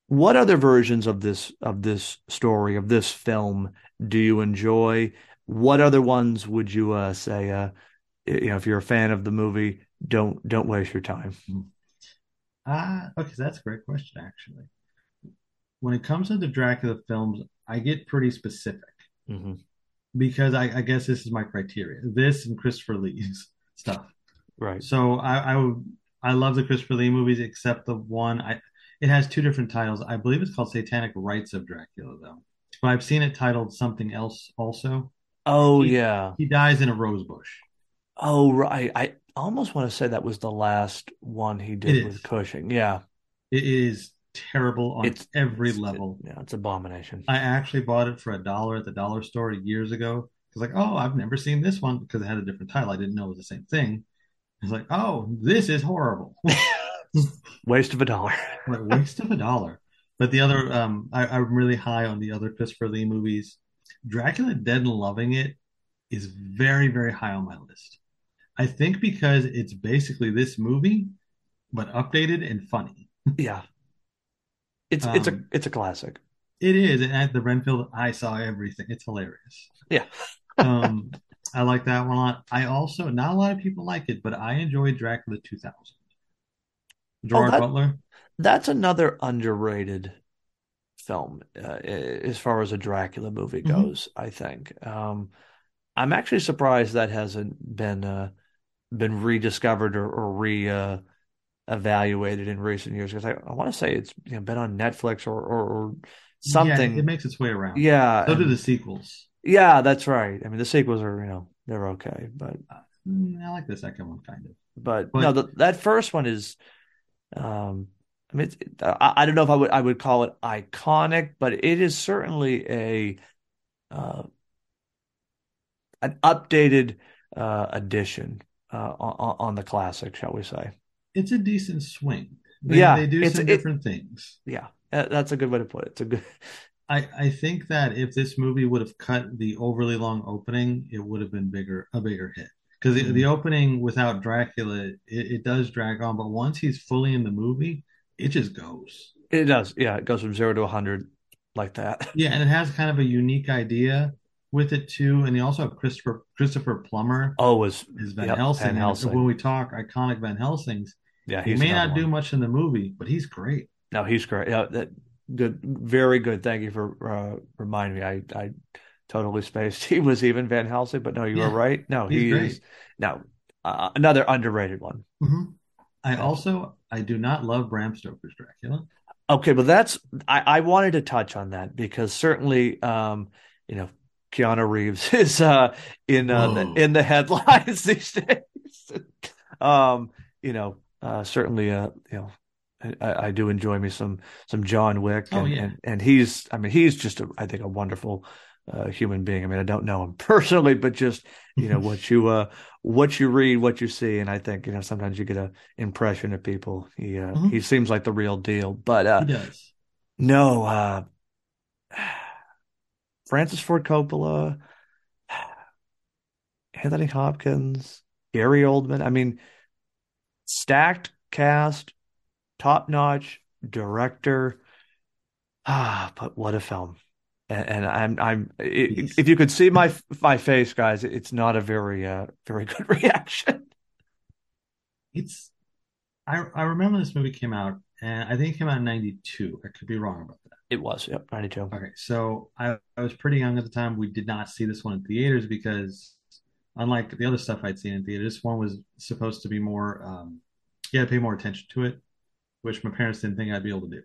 What other versions of this of this story of this film do you enjoy? What other ones would you uh, say? Uh, you know, if you're a fan of the movie, don't don't waste your time. Ah, okay, that's a great question, actually. When it comes to the Dracula films, I get pretty specific hmm because I, I guess this is my criteria. This and Christopher Lee's stuff. Right. So I, I I love the Christopher Lee movies except the one I it has two different titles. I believe it's called Satanic Rites of Dracula though. But I've seen it titled something else also. Oh He- yeah. He dies in a rose bush. Oh right. I almost want to say that was the last one he did with. Cushing. Yeah. It is terrible on It's every it's- level. yeah, it's abomination. I actually bought it for a dollar at the dollar store years ago. I was like, oh, I've never seen this one because it had a different title. I didn't know it was the same thing. I was like, oh, this is horrible. Waste of a dollar. A waste of a dollar. But the other, um, I, I'm really high on the other Christopher Lee movies. Dracula Dead and Loving It is very, very high on my list. I think because it's basically this movie, but updated and funny. Yeah. It's it's a Um, it's a classic. It is. And at the Renfield, I saw everything. It's hilarious. Yeah. um, I like that one a lot. I also, not a lot of people like it, but I enjoyed Dracula 2000. Gerard that- Butler. That's another underrated film uh, as far as a Dracula movie Mhm. goes, I think. Um, I'm actually surprised that hasn't been uh, been rediscovered or, or re uh, evaluated in recent years because I, I want to say it's you know, been on Netflix or, or, or something. Yeah, it makes its way around. Yeah, So do the sequels. yeah, that's right. I mean, the sequels are you know they're okay, but Mm, I like the second one kind of. but, But- no, the, that first one is, um, I mean, it's, I, I don't know if I would I would call it iconic, but it is certainly a uh, an updated uh, edition uh, on, on the classic, shall we say? It's a decent swing. They, Yeah, they do it's- some it- different things. Yeah, that's a good way to put it. It's a good. I, I think that if this movie would have cut the overly long opening, it would have been bigger, a bigger hit. because the, the Mm. opening without Dracula, it, it does drag on, but once he's fully in the movie, it just goes. It does. Yeah, it goes from zero to a hundred like that. Yeah, and it has kind of a unique idea with it too. And you also have Christopher Christopher Plummer Oh, was as Van yep, Helsing. Van And when we talk iconic Van Helsings, Yeah, he may not do much in the movie, but he's great. No, he's great. Yeah, that good, very good. Thank you for uh, reminding me. I I totally spaced. He was even Van Helsing, but no, you were right. No, he is now uh, another underrated one. Mhm. I also I do not love Bram Stoker's Dracula. Okay, but that's I, I wanted to touch on that because certainly um, you know, Keanu Reeves is uh in uh the in the headlines these days. Um, you know, uh certainly uh you know I, I do enjoy me some some John Wick Oh and yeah. and and he's I mean he's just a, I think a wonderful uh human being. I mean I don't know him personally, but just you know what you uh what you read, what you see, and I think you know sometimes you get an impression of people. He uh he Mhm. seems like the real deal. But He uh does. no, uh Francis Ford Coppola, Anthony Hopkins, Gary Oldman. I mean, stacked cast, top notch director. Ah, but what a film! And, and I'm I'm i Beast. if you could see my my face, guys, it's not a very uh very good reaction. It's I I remember this movie came out and I think it came out in 92. I could be wrong about that. It was, yep, 92. Okay, so I, I was pretty young at the time. We did not see this one in theaters because unlike the other stuff I'd seen in theaters, this one was supposed to be more um you had to pay more attention to it, which my parents didn't think I'd be able to do.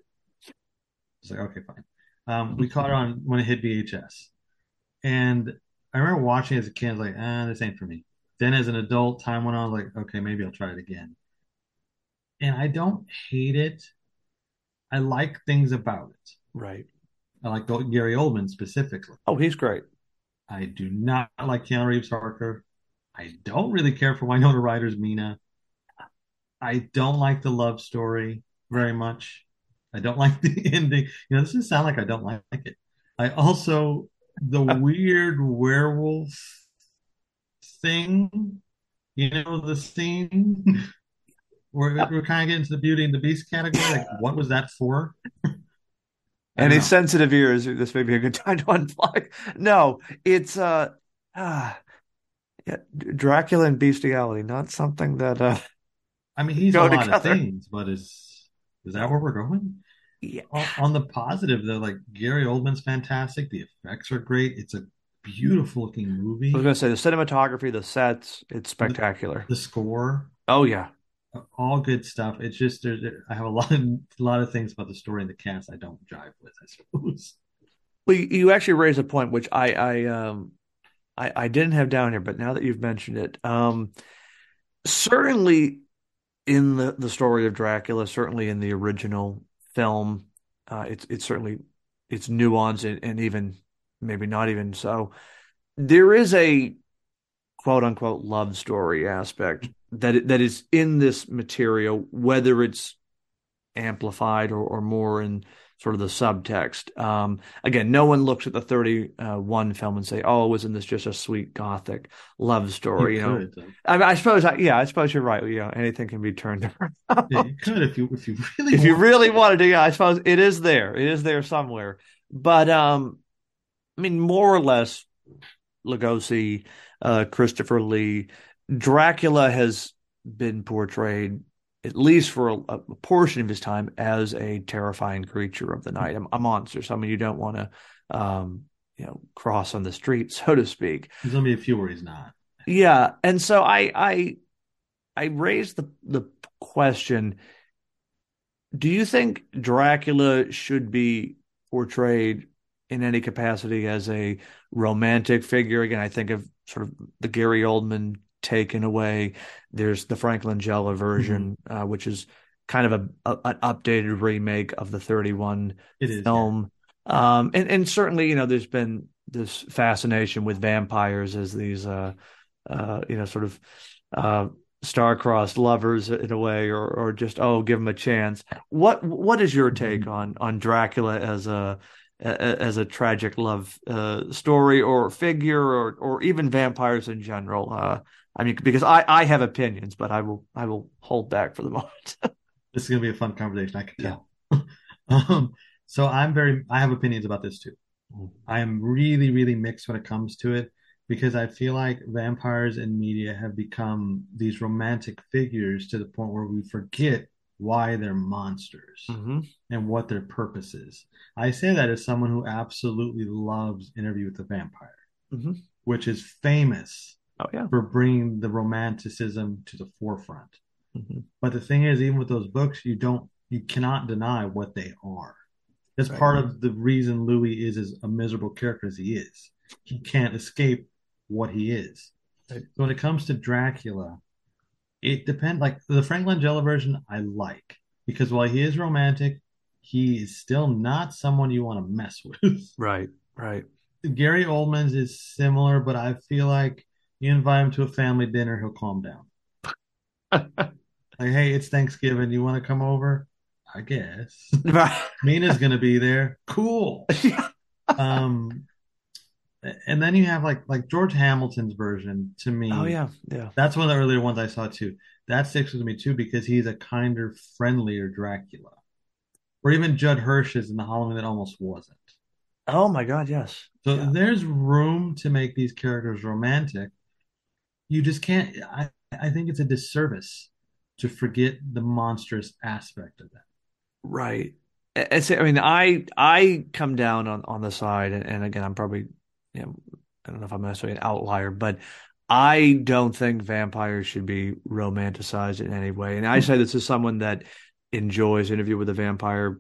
It's like, okay, fine. Um, we caught it on when it hit VHS. And I remember watching it as a kid, I was like, ah, this ain't for me. Then as an adult, time went on, I was like, okay, maybe I'll try it again. And I don't hate it. I like things about it. Right. I like Gary Oldman specifically. Oh, he's great. I do not like Keanu Reeves Harker. I don't really care for Winona Ryder's Mina. I don't like the love story very much. I don't like the ending. You know, this doesn't sound like I don't like it. I also the weird werewolf thing, you know, the scene where we're kind of getting to the Beauty and the Beast category. Like, what was that for? Any sensitive ears, this may be a good time to unplug. No, it's uh ah yeah, Dracula and bestiality, not something that uh I mean, he's a lot of things, but is is that where we're going? Yeah. On, on the positive, though, like Gary Oldman's fantastic. The effects are great. It's a beautiful looking movie. I was gonna say the cinematography, the sets, it's The, spectacular. the score, Oh yeah. All good stuff. It's just there's I have a lot of a lot of things about the story and the cast I don't jive with, I suppose. Well, you actually raised a point which I I um I, I didn't have down here, but now that you've mentioned it, um certainly in the the story of Dracula, certainly in the original film, uh it's it's certainly it's nuanced and, and even maybe not even so. There is a quote unquote love story aspect that that is in this material, whether it's amplified or, or more in sort of the subtext. Um, again, no one looks at the 31 film and say, "Oh, wasn't this just a sweet gothic love story?" You know, could, though. I, mean, I suppose, I, yeah, I suppose you're right. You know, anything can be turned Yeah, around you could if you if you really if you really to. wanted to. Yeah, I suppose it is there. It is there somewhere. But um, I mean, more or less, Lugosi, uh, Christopher Lee, Dracula has been portrayed, at least for a, a portion of his time, as a terrifying creature of the night, a, a monster, someone you don't want to, um, you know, cross on the street, so to speak. There's be a few where he's not. Yeah, and so I, I, I raised the the question: Do you think Dracula should be portrayed in any capacity as a romantic figure? Again, I think of sort of the Gary Oldman taken away. There's the Frank Langella Mhm. version, uh, which is kind of a, a an updated remake of the 31 It is, yeah. film. Um, and and certainly, you know, there's been this fascination with vampires as these, uh, uh, you know, sort of uh, star-crossed lovers in a way, or or just oh, give them a chance. What what is your take Mhm. on on Dracula as a- as a tragic love uh, story or figure or or even vampires in general? Uh, I mean, because I, I have opinions, but I will I will hold back for the moment. this is gonna be a fun conversation. I can tell. Yeah. um, so I'm very I have opinions about this too. Mm. I am really really mixed when it comes to it because I feel like vampires in media have become these romantic figures to the point where we forget why they're monsters mm-hmm. and what their purpose is. I say that as someone who absolutely loves Interview with the Vampire, mm-hmm. which is famous oh, yeah. for bringing the romanticism to the forefront. Mm-hmm. But the thing is, even with those books, you don't, you cannot deny what they are. That's right. part of the reason Louis is as a miserable character as he is. He can't escape what he is. Right. So when it comes to Dracula, it depends. Like the Frank Langella version, I like because while he is romantic, he is still not someone you want to mess with. Right, right. Gary Oldman's is similar, but I feel like you invite him to a family dinner, he'll calm down. like, hey, it's Thanksgiving. You want to come over? I guess. Right. Mina's gonna be there. Cool. um, and then you have like like George Hamilton's version to me. Oh yeah, yeah. That's one of the earlier ones I saw too. That sticks with me too because he's a kinder, friendlier Dracula. Or even Judd Hirsch's in the Halloween that almost wasn't. Oh my God, yes. So yeah. there's room to make these characters romantic. You just can't. I I think it's a disservice to forget the monstrous aspect of that. Right. I mean, I I come down on on the side, and, and again, I'm probably you know, I don't know if I'm necessarily an outlier, but I don't think vampires should be romanticized in any way. And I say this as someone that enjoys Interview with a Vampire.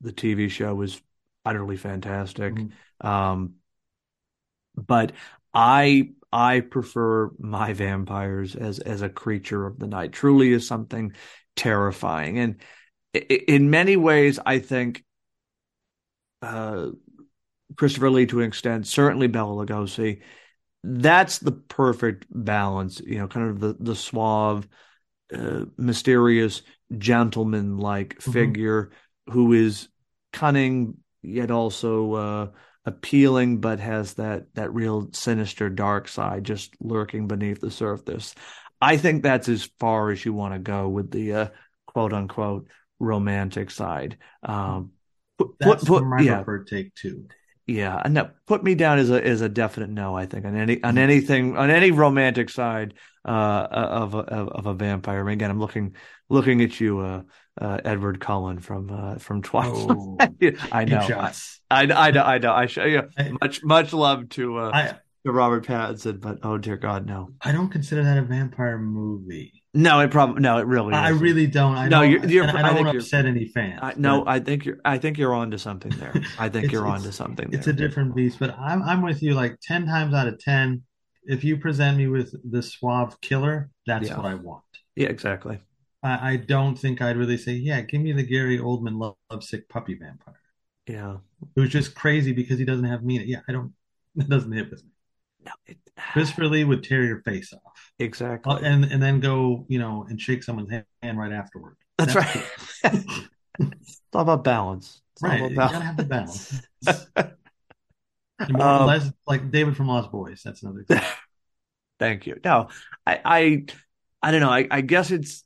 The TV show was utterly fantastic. Mm-hmm. Um, but I I prefer my vampires as as a creature of the night. Truly is something terrifying, and in many ways, I think uh, Christopher Lee to an extent, certainly Bela Lugosi. That's the perfect balance, you know, kind of the the suave, uh, mysterious, gentleman-like mm-hmm. figure who is cunning yet also uh, appealing, but has that that real sinister dark side just lurking beneath the surface. I think that's as far as you want to go with the uh, quote unquote romantic side. Um, put, that's put, my yeah. preferred take too. Yeah, and that put me down as a as a definite no. I think on any on anything on any romantic side uh, of, of of a vampire. I mean, again, I'm looking looking at you, uh, uh, Edward Cullen from uh, from Twilight. Oh, I know, I, I, I know, I know. I show you much much love to uh, I, to Robert Pattinson, but oh dear God, no. I don't consider that a vampire movie. No, it probably no, it really. I isn't. really don't. I no, don't, you're, you're, I, don't want to upset any fans. I, no, I think you're. I think you're on to something there. I think you're on to something. It's there. a different beast, but I'm I'm with you. Like ten times out of ten, if you present me with the suave killer, that's yeah. what I want. Yeah, exactly. I, I, don't think I'd really say, yeah, give me the Gary Oldman love, lovesick puppy vampire. Yeah, it was just crazy because he doesn't have meaning. Yeah, I don't. It doesn't hit with me. No, it, Christopher Lee would tear your face off. Exactly. Uh, and and then go, you know, and shake someone's hand right afterward. That's, That's right. it's all about balance. It's right. About you gotta have the balance. um, less like David from Lost Boys. That's another example. Thank you. No, I, I, I don't know. I, I guess it's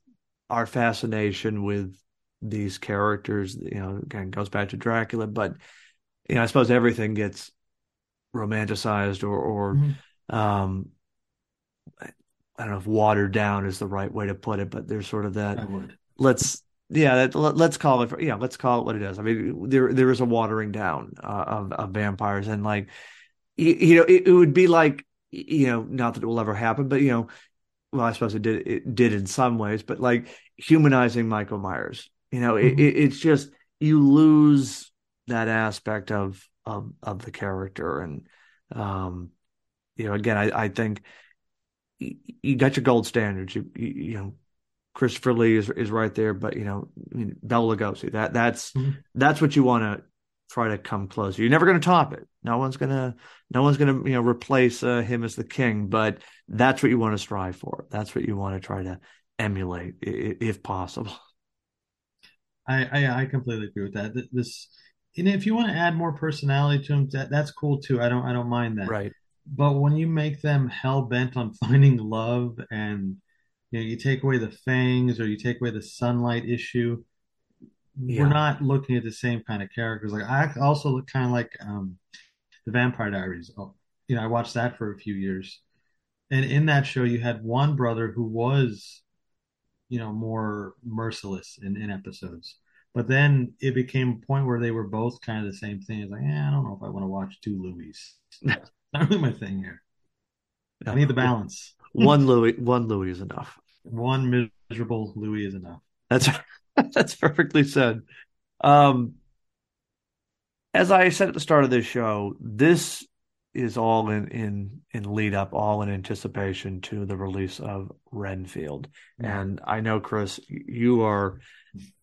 our fascination with these characters. You know, again, goes back to Dracula, but you know, I suppose everything gets romanticized or, or mm-hmm. um, I don't know if watered down is the right way to put it, but there's sort of that. Let's yeah, that, let, us call it. Yeah, let's call it what it is. I mean, there there is a watering down uh, of, of vampires, and like you, you know, it, it, would be like you know, not that it will ever happen, but you know, well, I suppose it did it did in some ways, but like humanizing Michael Myers. You know, mm-hmm. it, it's just you lose that aspect of of of the character, and um, you know, again, I, I think you got your gold standards. You, you, you know, Christopher Lee is is right there, but you know, I mean, Bela Lugosi. That that's mm-hmm. that's what you want to try to come close. You're never going to top it. No one's gonna no one's gonna you know replace uh, him as the king. But that's what you want to strive for. That's what you want to try to emulate if possible. I, I, I completely agree with that. This and if you want to add more personality to him, that that's cool too. I don't I don't mind that. Right. But when you make them hell bent on finding love and you know you take away the fangs or you take away the sunlight issue we're not looking at the same kind of characters. Like i also look kind of like um the vampire diaries. Oh, you know i watched that for a few years. And in that show you had one brother who was you know more merciless in, in episodes. But then it became a point where they were both kind of the same thing. It's like yeah i don't know if i want to watch two louis not really my thing here i need the balance One Louis, one Louis is enough. one miserable louis is enough That's that's perfectly said. Um, as I said at the start of this show, this is all in in in lead up, all in anticipation to the release of Renfield. Yeah. And I know, Chris, you are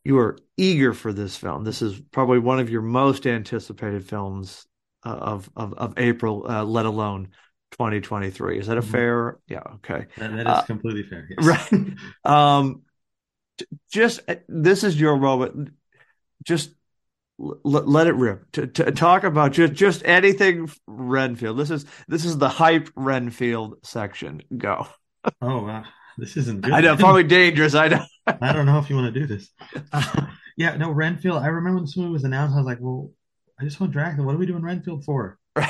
you are eager for this film. This is probably one of your most anticipated films of of of April, uh, let alone 2023. Is that a Mhm. fair? Yeah, okay. that, that is Uh, completely fair yes. Right. Um, just this is your moment. Just l- let it rip. To, to talk about just just anything Renfield. This is this is the hype Renfield section. Go. oh wow this isn't good I know, probably dangerous. I know. I don't know if you want to do this. Uh, yeah, no, Renfield. I remember when this movie was announced, I was like, well, I just want Dracula. What are we doing Renfield for?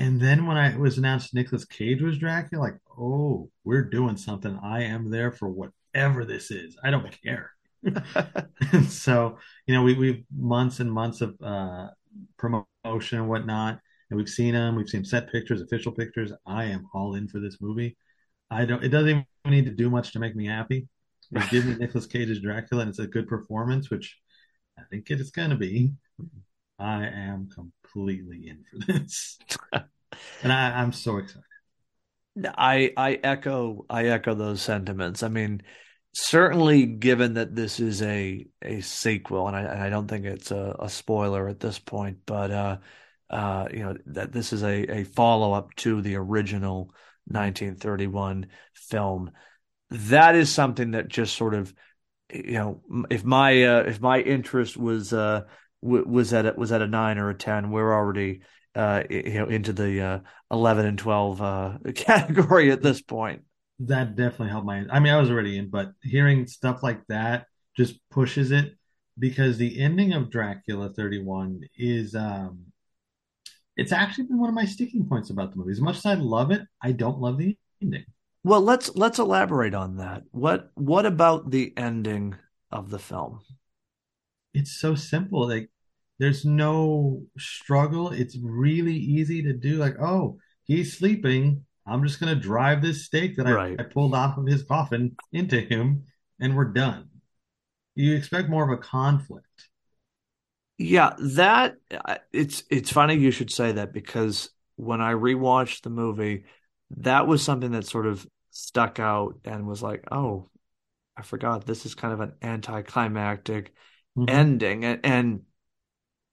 And then when I it was announced Nicolas Cage was Dracula, like, oh, we're doing something. I am there for whatever this is. I don't care. and so, you know, we we've months and months of uh, promotion and whatnot, and we've seen them. We've seen set pictures, official pictures. I am all in for this movie. I don't. It doesn't even need to do much to make me happy. It gives me Nicolas Cage's Dracula, and it's a good performance, which I think it is going to be. I am completely in for this, and I, I'm so excited. I I echo I echo those sentiments. I mean, certainly given that this is a a sequel, and I and I don't think it's a, a spoiler at this point, but uh, uh, you know that this is a a follow up to the original 1931 film. That is something that just sort of you know if my uh, if my interest was uh w- was at a, was at a nine or a ten, we're already uh you know into the uh 11 and 12 uh category at this point. That definitely helped my. I mean, I was already in, but hearing stuff like that just pushes it because the ending of Dracula 31 is um it's actually been one of my sticking points about the movie. As much as I love it, I don't love the ending. Well, let's let's elaborate on that. What what about the ending of the film? It's so simple. Like there's no struggle. It's really easy to do. Like, oh, he's sleeping. I'm just gonna drive this stake that I, Right. I pulled off of his coffin into him, and we're done. You expect more of a conflict. Yeah, that it's it's funny you should say that because when I rewatched the movie, that was something that sort of stuck out and was like, oh, I forgot this is kind of an anticlimactic Mhm. ending. And, and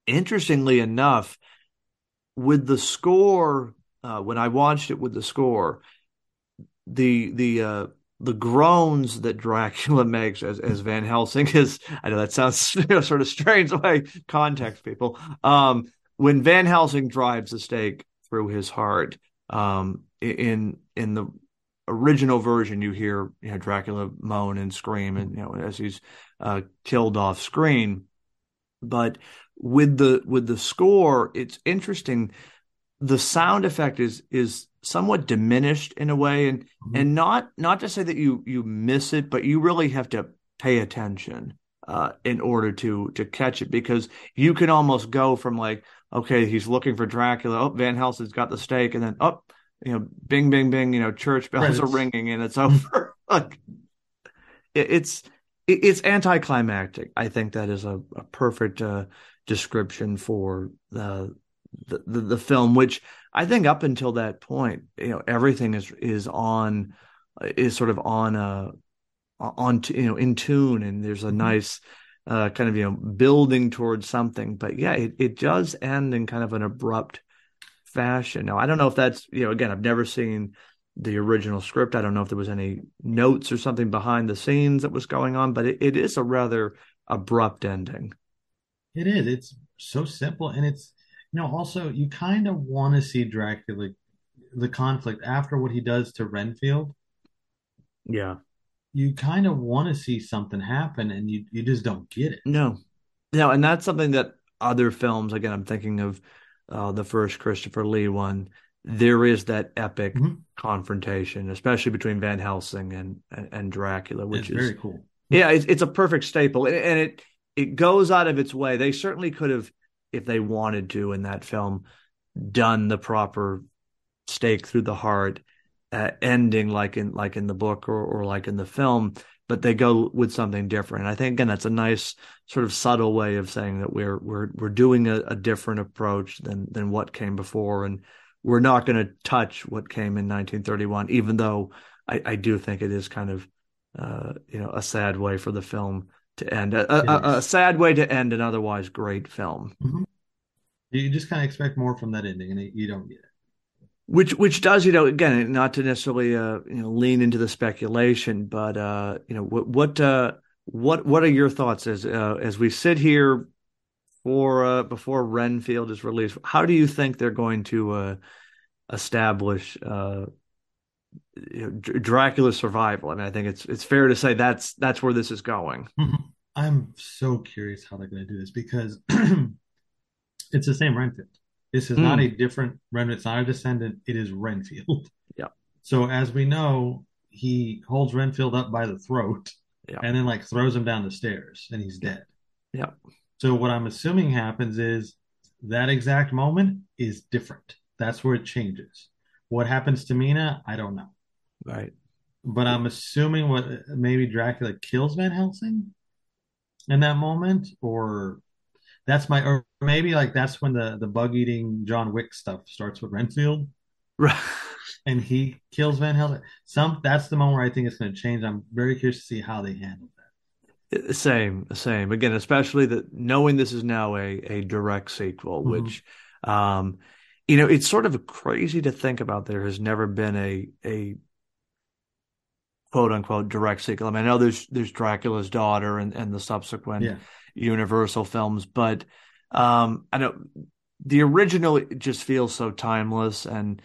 interestingly enough, with the score, uh, when I watched it with the score, the the uh the groans that Dracula makes as as Van Helsing is I know that sounds you know, sort of strange way context people um when Van Helsing drives the stake through his heart um in in the original version you hear you know Dracula moan and scream and you know as he's uh killed off screen. But with the with the score it's interesting. The sound effect is is somewhat diminished in a way. And Mhm. and not not to say that you you miss it but you really have to pay attention uh in order to to catch it. Because you can almost go from like okay he's looking for Dracula. Oh Van Helsing's got the stake. And then oh you know bing bing bing you know church bells are ringing and it's over. Like it, it's it, it's anticlimactic I think that is a, a perfect uh description for uh the, the the film, which I think up until that point, you know, everything is is on is sort of on uh on you know in tune, and there's a Mhm. nice uh kind of you know building towards something. But yeah, it it does end in kind of an abrupt fashion. Now I don't know if that's you know again I've never seen the original script. I don't know if there was any notes or something behind the scenes that was going on, but it, it is a rather abrupt ending. It is. It's so simple, and it's you know also you kind of want to see Dracula the conflict after what he does to Renfield. Yeah. You kind of want to see something happen, and you you just don't get it. No. No, and that's something that other films, again, I'm thinking of uh, the first Christopher Lee one. There is that epic mm-hmm. confrontation, especially between Van Helsing and and, and Dracula, which it's is very cool. Yeah, it's, it's a perfect staple, and it it goes out of its way. They certainly could have, if they wanted to, in that film, done the proper stake through the heart uh, ending like in like in the book or, or like in the film but they go with something different i think again that's a nice sort of subtle way of saying that we're we're we're doing a, a different approach than than what came before and we're not going to touch what came in 1931 even though i i do think it is kind of uh you know a sad way for the film to end a, a, a sad way to end an otherwise great film. Mm-hmm. you just kind of expect more from that ending and you don't get it. Which which does you know again not to necessarily uh, you know lean into the speculation, but uh, you know what what uh, what what are your thoughts as uh, as we sit here for uh, before Renfield is released? How do you think they're going to uh, establish uh, you know, Dracula's survival? I mean, I think it's it's fair to say that's that's where this is going. I'm so curious how they're going to do this because it's the same Renfield. This is mm. not a hmm. different Renfield. It's not a descendant. It is Renfield. Yeah. So as we know, he holds Renfield up by the throat yeah. and then like throws him down the stairs and he's dead. Yeah. So what I'm assuming happens is that exact moment is different. That's where it changes. What happens to Mina, I don't know. Right. But I'm assuming what maybe Dracula kills Van Helsing in that moment, or that's my or maybe like that's when the the bug eating John Wick stuff starts with Renfield. Right. And he kills Van Helsing. Some that's the moment where I think it's going to change. I'm very curious to see how they handle. Same, same. Again, especially that knowing this is now a a direct sequel, mm-hmm. which, um, you know, it's sort of crazy to think about. There has never been a a quote unquote direct sequel. I mean, I know there's there's Dracula's daughter and and the subsequent yeah. Universal films, but um, I know the original just feels so timeless, and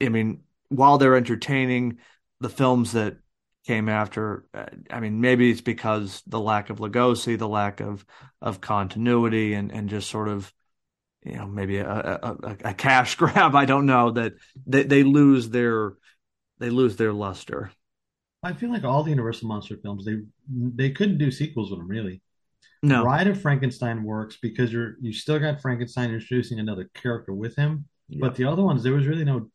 I mean, while they're entertaining, the films that came after, uh, I mean, maybe it's because the lack of Lugosi, the lack of of continuity, and and just sort of you know maybe a, a, a cash grab. I don't know that they, they lose their they lose their luster. I feel like all the Universal monster films they they couldn't do sequels with them really. No. Bride of Frankenstein works because you're you still got Frankenstein introducing another character with him, yeah. but the other ones there was really no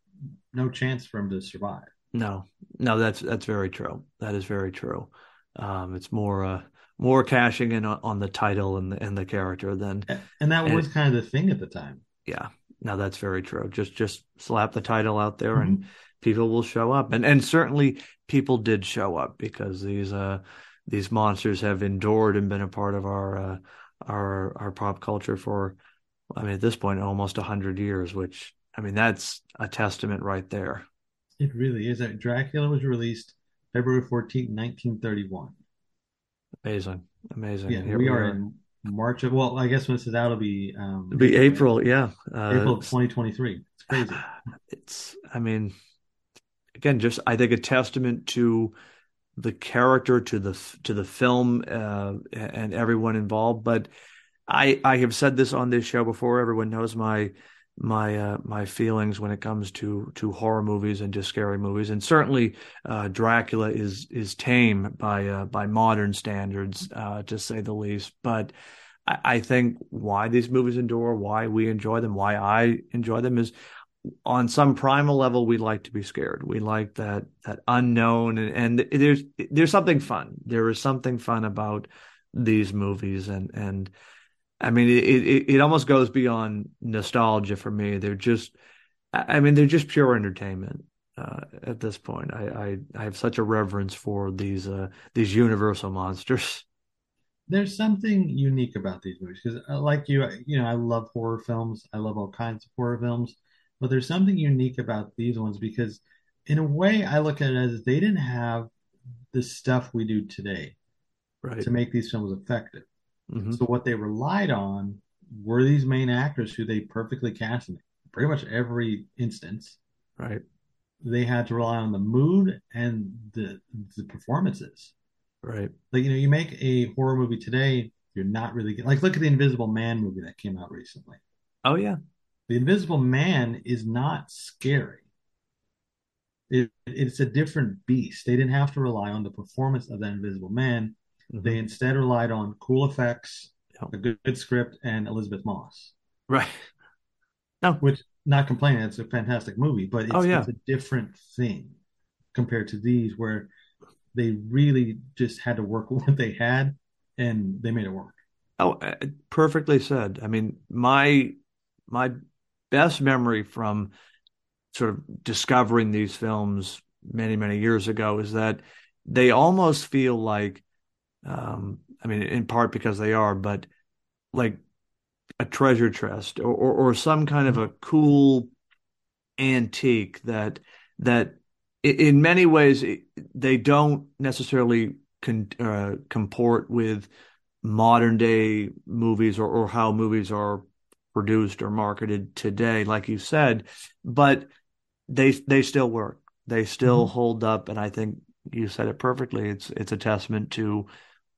no chance for him to survive. No, no, that's that's very true. That is very true. Um, it's more uh, more cashing in on, on, the title and the, and the character than, and that and was kind of the thing at the time. Yeah, no, that's very true. Just just slap the title out there, mm-hmm. and people will show up, and and certainly people did show up because these uh these monsters have endured and been a part of our uh, our our pop culture for I mean at this point almost 100 years which I mean that's a testament right there. It really is. That Dracula was released February 14, 1931. Amazing. Amazing. Yeah, we, we are, are, in March of well, I guess when this is out it'll be um it'll be April, yeah. Uh, April of 2023. It's crazy. It's I mean again just I think a testament to the character to the to the film uh, and everyone involved. But I I have said this on this show before. Everyone knows my my uh, my feelings when it comes to to horror movies and to scary movies, and certainly uh, Dracula is is tame by uh, by modern standards, uh, to say the least. But I, I think why these movies endure, why we enjoy them, why I enjoy them is on some primal level we like to be scared. We like that that unknown and, and there's there's something fun. There is something fun about these movies. And and i mean it it, it almost goes beyond nostalgia for me. They're just i mean they're just pure entertainment uh, at this point. I, I i have such a reverence for these uh these universal monsters. There's something unique about these movies because uh, like you you know i love horror films. I love all kinds of horror films. But there's something unique about these ones because, in a way, I look at it as they didn't have the stuff we do today right. to make these films effective. Mm-hmm. So what they relied on were these main actors who they perfectly cast in pretty much every instance. Right. They had to rely on the mood and the the performances. Right. Like you know, you make a horror movie today, you're not really like look at the Invisible Man movie that came out recently. Oh yeah. The Invisible Man is not scary. It, it's a different beast. They didn't have to rely on the performance of that Invisible Man. Mhm. They instead relied on cool effects, a good, good script, and Elisabeth Moss. Right. No. Which, not complaining, it's a fantastic movie, but it's, Oh, yeah. it's a different thing compared to these, where they really just had to work with what they had, and they made it work. Oh, uh, perfectly said. I mean, my my best memory from sort of discovering these films many, many years ago is that they almost feel like, um, I mean, in part because they are, but like a treasure chest or, or, or some kind of a cool antique that that in many ways they don't necessarily con, uh, comport with modern day movies or, or how movies are produced or marketed today, like you said, but they they still work. They still Mhm. hold up, and I think you said it perfectly. It's it's a testament to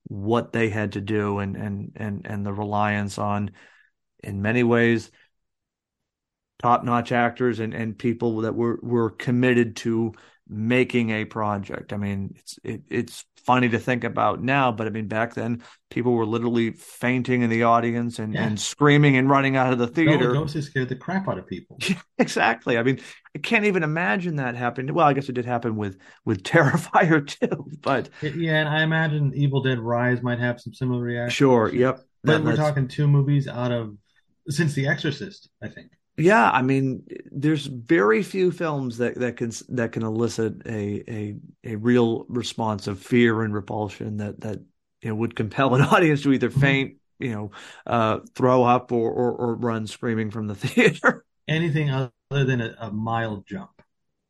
what they had to do and and and and the reliance on, in many ways, top-notch actors and and people that were were committed to making a project. I mean, it's it, it's funny to think about now, but I mean back then people were literally fainting in the audience and Yeah. and screaming and running out of the theater. Lugosi scared the crap out of people. Exactly. I mean, I can't even imagine that happened. Well, I guess it did happen with with Terrifier too, but It- yeah, and I imagine Evil Dead Rise might have some similar reactions. sure, yep. But That- we're that's- talking two movies out of since The Exorcist, I think. Yeah, I mean, there's very few films that that can that can elicit a a a real response of fear and repulsion that that you know would compel an audience to either Mhm. faint, you know, uh, throw up or, or or run screaming from the theater. Anything other than a, a mild jump.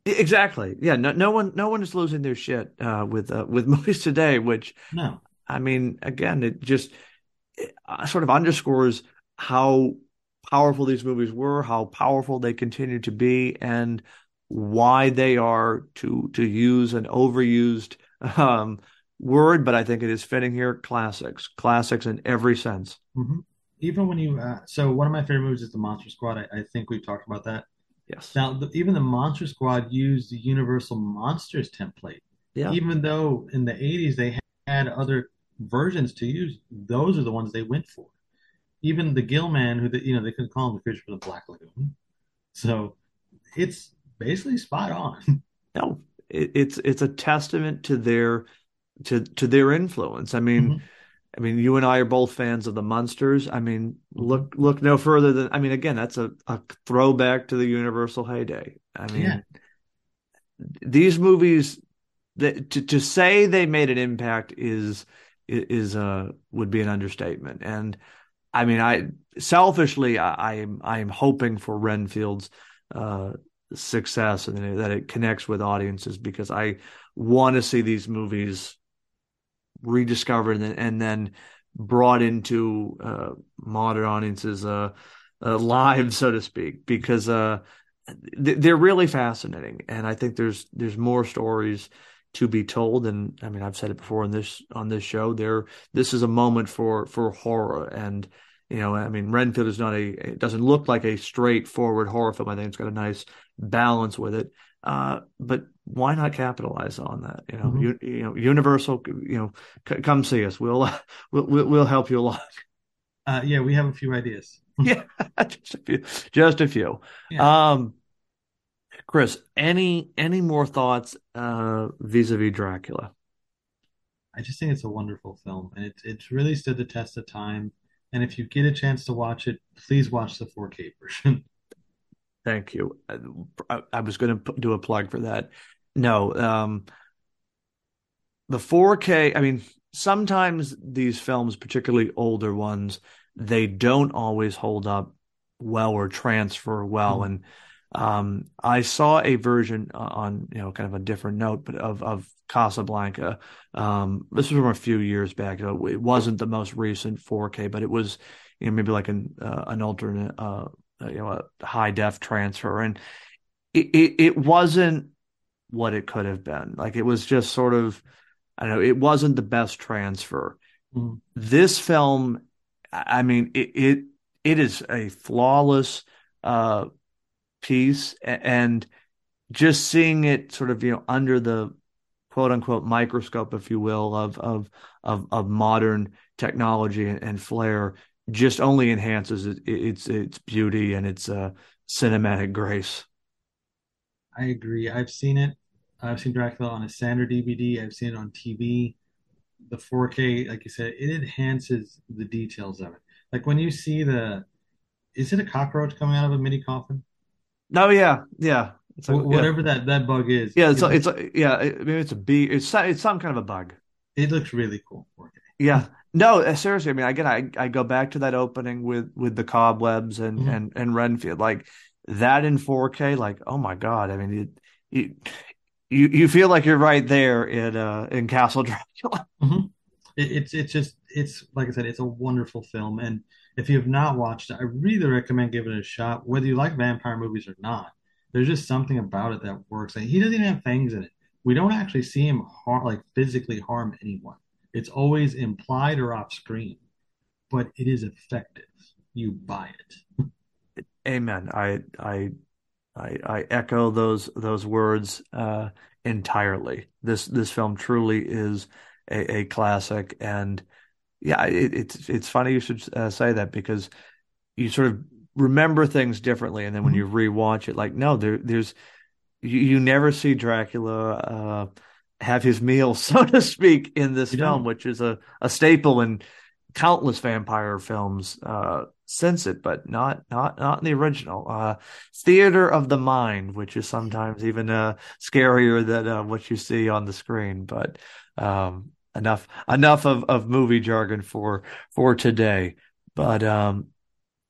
Exactly. Yeah. No, no one, no one is losing their shit uh, with uh, with movies today. Which No. I mean, again, it just it, uh, sort of underscores how powerful these movies were, how powerful they continue to be, and why they are to to use an overused um, word, but I think it is fitting here. Classics, classics in every sense. hmm Even when you, uh, so one of my favorite movies is The Monster Squad. I, I think we've talked about that. Yes. Now, the, even the Monster Squad used the Universal Monsters template. Yeah. Even though in the 80s they had other versions to use, those are the ones they went for. Even the Gill Man, who the, you know they could call him the creature from the Black Lagoon. So it's basically spot on. No, it, it's it's a testament to their to to their influence. I mean. Mhm. I mean, you and I are both fans of the Munsters. I mean, Mm-hmm. look look no further than I mean, again, that's a, a throwback to the Universal heyday. I mean, Yeah. these movies that to, to say they made an impact is is uh would be an understatement. And I mean, I selfishly I, am I am hoping for Renfield's uh success and that it connects with audiences because I want to see these movies rediscovered and and then brought into uh, modern audiences' uh, uh, so to speak, because uh, th- they're really fascinating, and I think there's there's more stories to be told. And I mean, I've said it before in this on this show. There, this is a moment for for horror, and you know, I mean, Renfield is not a it doesn't look like a straightforward horror film. I think it's got a nice balance with it. Uh, but why not capitalize on that? You know, Mhm. you, you know, Universal. You know, c- come see us. We'll we'll we'll we'll help you along. Uh, yeah, we have a few ideas. yeah, just a few, just a few. Yeah. Um, Chris, any any more thoughts uh vis-a-vis Dracula? I just think it's a wonderful film, and it's it's really stood the test of time. And if you get a chance to watch it, please watch the 4K version. Thank you. I, I was going to do a plug for that. No, um, the 4K. I mean, sometimes these films, particularly older ones, they don't always hold up well or transfer well. Mhm. And um, I saw a version on, you know, kind of a different note, but of of Casablanca. Um, this was from a few years back. It wasn't the most recent 4K, but it was, you know, maybe like an uh, an alternate, uh, you know, a high def transfer, and it, it, it wasn't what it could have been. Like it was just sort of, I don't know, it wasn't the best transfer. Mm-hmm. This film, I mean, it, it it is a flawless uh, piece, and just seeing it sort of you know under the quote unquote microscope, if you will, of of of, of modern technology and, and flair, just only enhances it, its its beauty and its uh, cinematic grace. I agree. I've seen it. I've seen Dracula on a standard DVD. I've seen it on TV. The 4K, like you said, it enhances the details of it. Like when you see the, is it a cockroach coming out of a mini coffin? No, yeah, yeah. It's like, whatever yeah. that that bug is. Yeah, it's, it's, yeah. Maybe it's a bee. It's it's some kind of a bug. It looks really cool. Yeah. No, uh, seriously. I mean, again, I I go back to that opening with with the cobwebs and mm-hmm. and and Renfield. Like that in 4K, like oh my god! I mean, it, it, you you feel like you're right there in uh in Castle Dracula. Mm-hmm. It, it's it's just it's like I said, it's a wonderful film, and if you have not watched it, I really recommend giving it a shot. Whether you like vampire movies or not, there's just something about it that works. And he doesn't even have fangs in it. We don't actually see him harm, like physically harm anyone. It's always implied or off screen, but it is effective. You buy it. Amen. I I I, I echo those those words uh, entirely. This this film truly is a, a classic, and yeah, it, it's it's funny you should uh, say that because you sort of remember things differently, and then when mm-hmm. you rewatch it, like no, there there's you, you never see Dracula uh, have his meal, so to speak, in this film, which is a, a staple in countless vampire films uh, since it, but not not not in the original. Uh, Theater of the Mind, which is sometimes even uh, scarier than uh, what you see on the screen. But um, enough enough of, of movie jargon for for today. But um,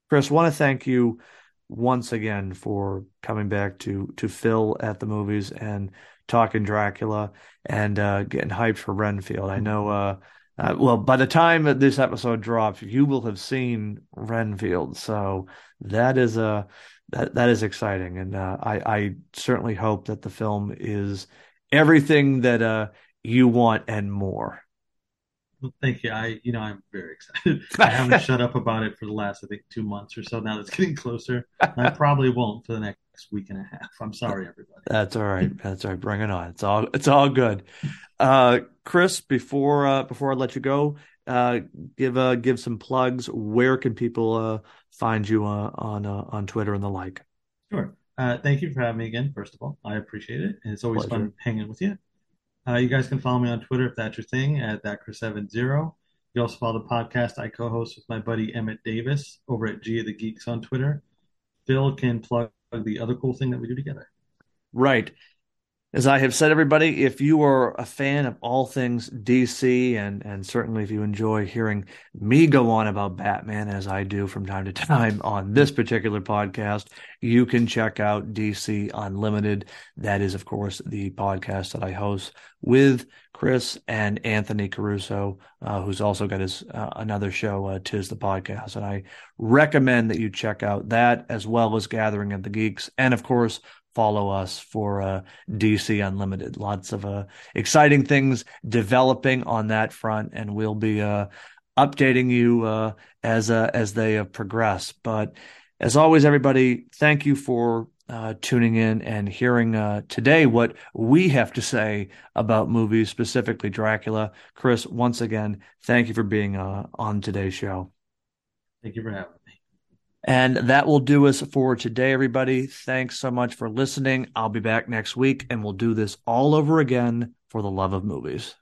Chris, want to thank you once again for coming back to to Phil at the movies and talking Dracula and uh, getting hyped for Renfield. I know uh, uh, well, by the time that this episode drops, you will have seen Renfield, so that is a uh, that that is exciting, and uh, I I certainly hope that the film is everything that uh, you want and more. Well, thank you. I you know I'm very excited. I haven't shut up about it for the last I think two months or so. Now that's getting closer. I probably won't for the next week and a half. I'm sorry, everybody. That's all right. That's all right. Bring it on. It's all it's all good. Uh, Chris, before uh, before I let you go, uh, give uh, give some plugs. Where can people uh, find you uh, on uh, on Twitter and the like? Sure. Uh, thank you for having me again. First of all, I appreciate it, and it's always Pleasure. fun hanging with you. Uh, you guys can follow me on Twitter if that's your thing at that Chris seven zero. You also follow the podcast I co-host with my buddy Emmett Davis over at G of the Geeks on Twitter. Phil can plug the other cool thing that we do together. Right. As I have said, everybody, if you are a fan of all things DC, and and certainly if you enjoy hearing me go on about Batman as I do from time to time on this particular podcast, you can check out DC Unlimited. That is, of course, the podcast that I host with Chris and Anthony Caruso, uh, who's also got his uh, another show, uh, Tis the Podcast, and I recommend that you check out that as well as Gathering of the Geeks, and of course follow us for uh, DC Unlimited. Lots of uh, exciting things developing on that front, and we'll be uh, updating you uh, as uh, as they progress. But as always, everybody, thank you for uh, tuning in and hearing today what we have to say about movies, specifically Dracula. Chris, once again, thank you for being on today's show. Thank you for having me. And that will do us for today, everybody. Thanks so much for listening. I'll be back next week and we'll do this all over again for the love of movies.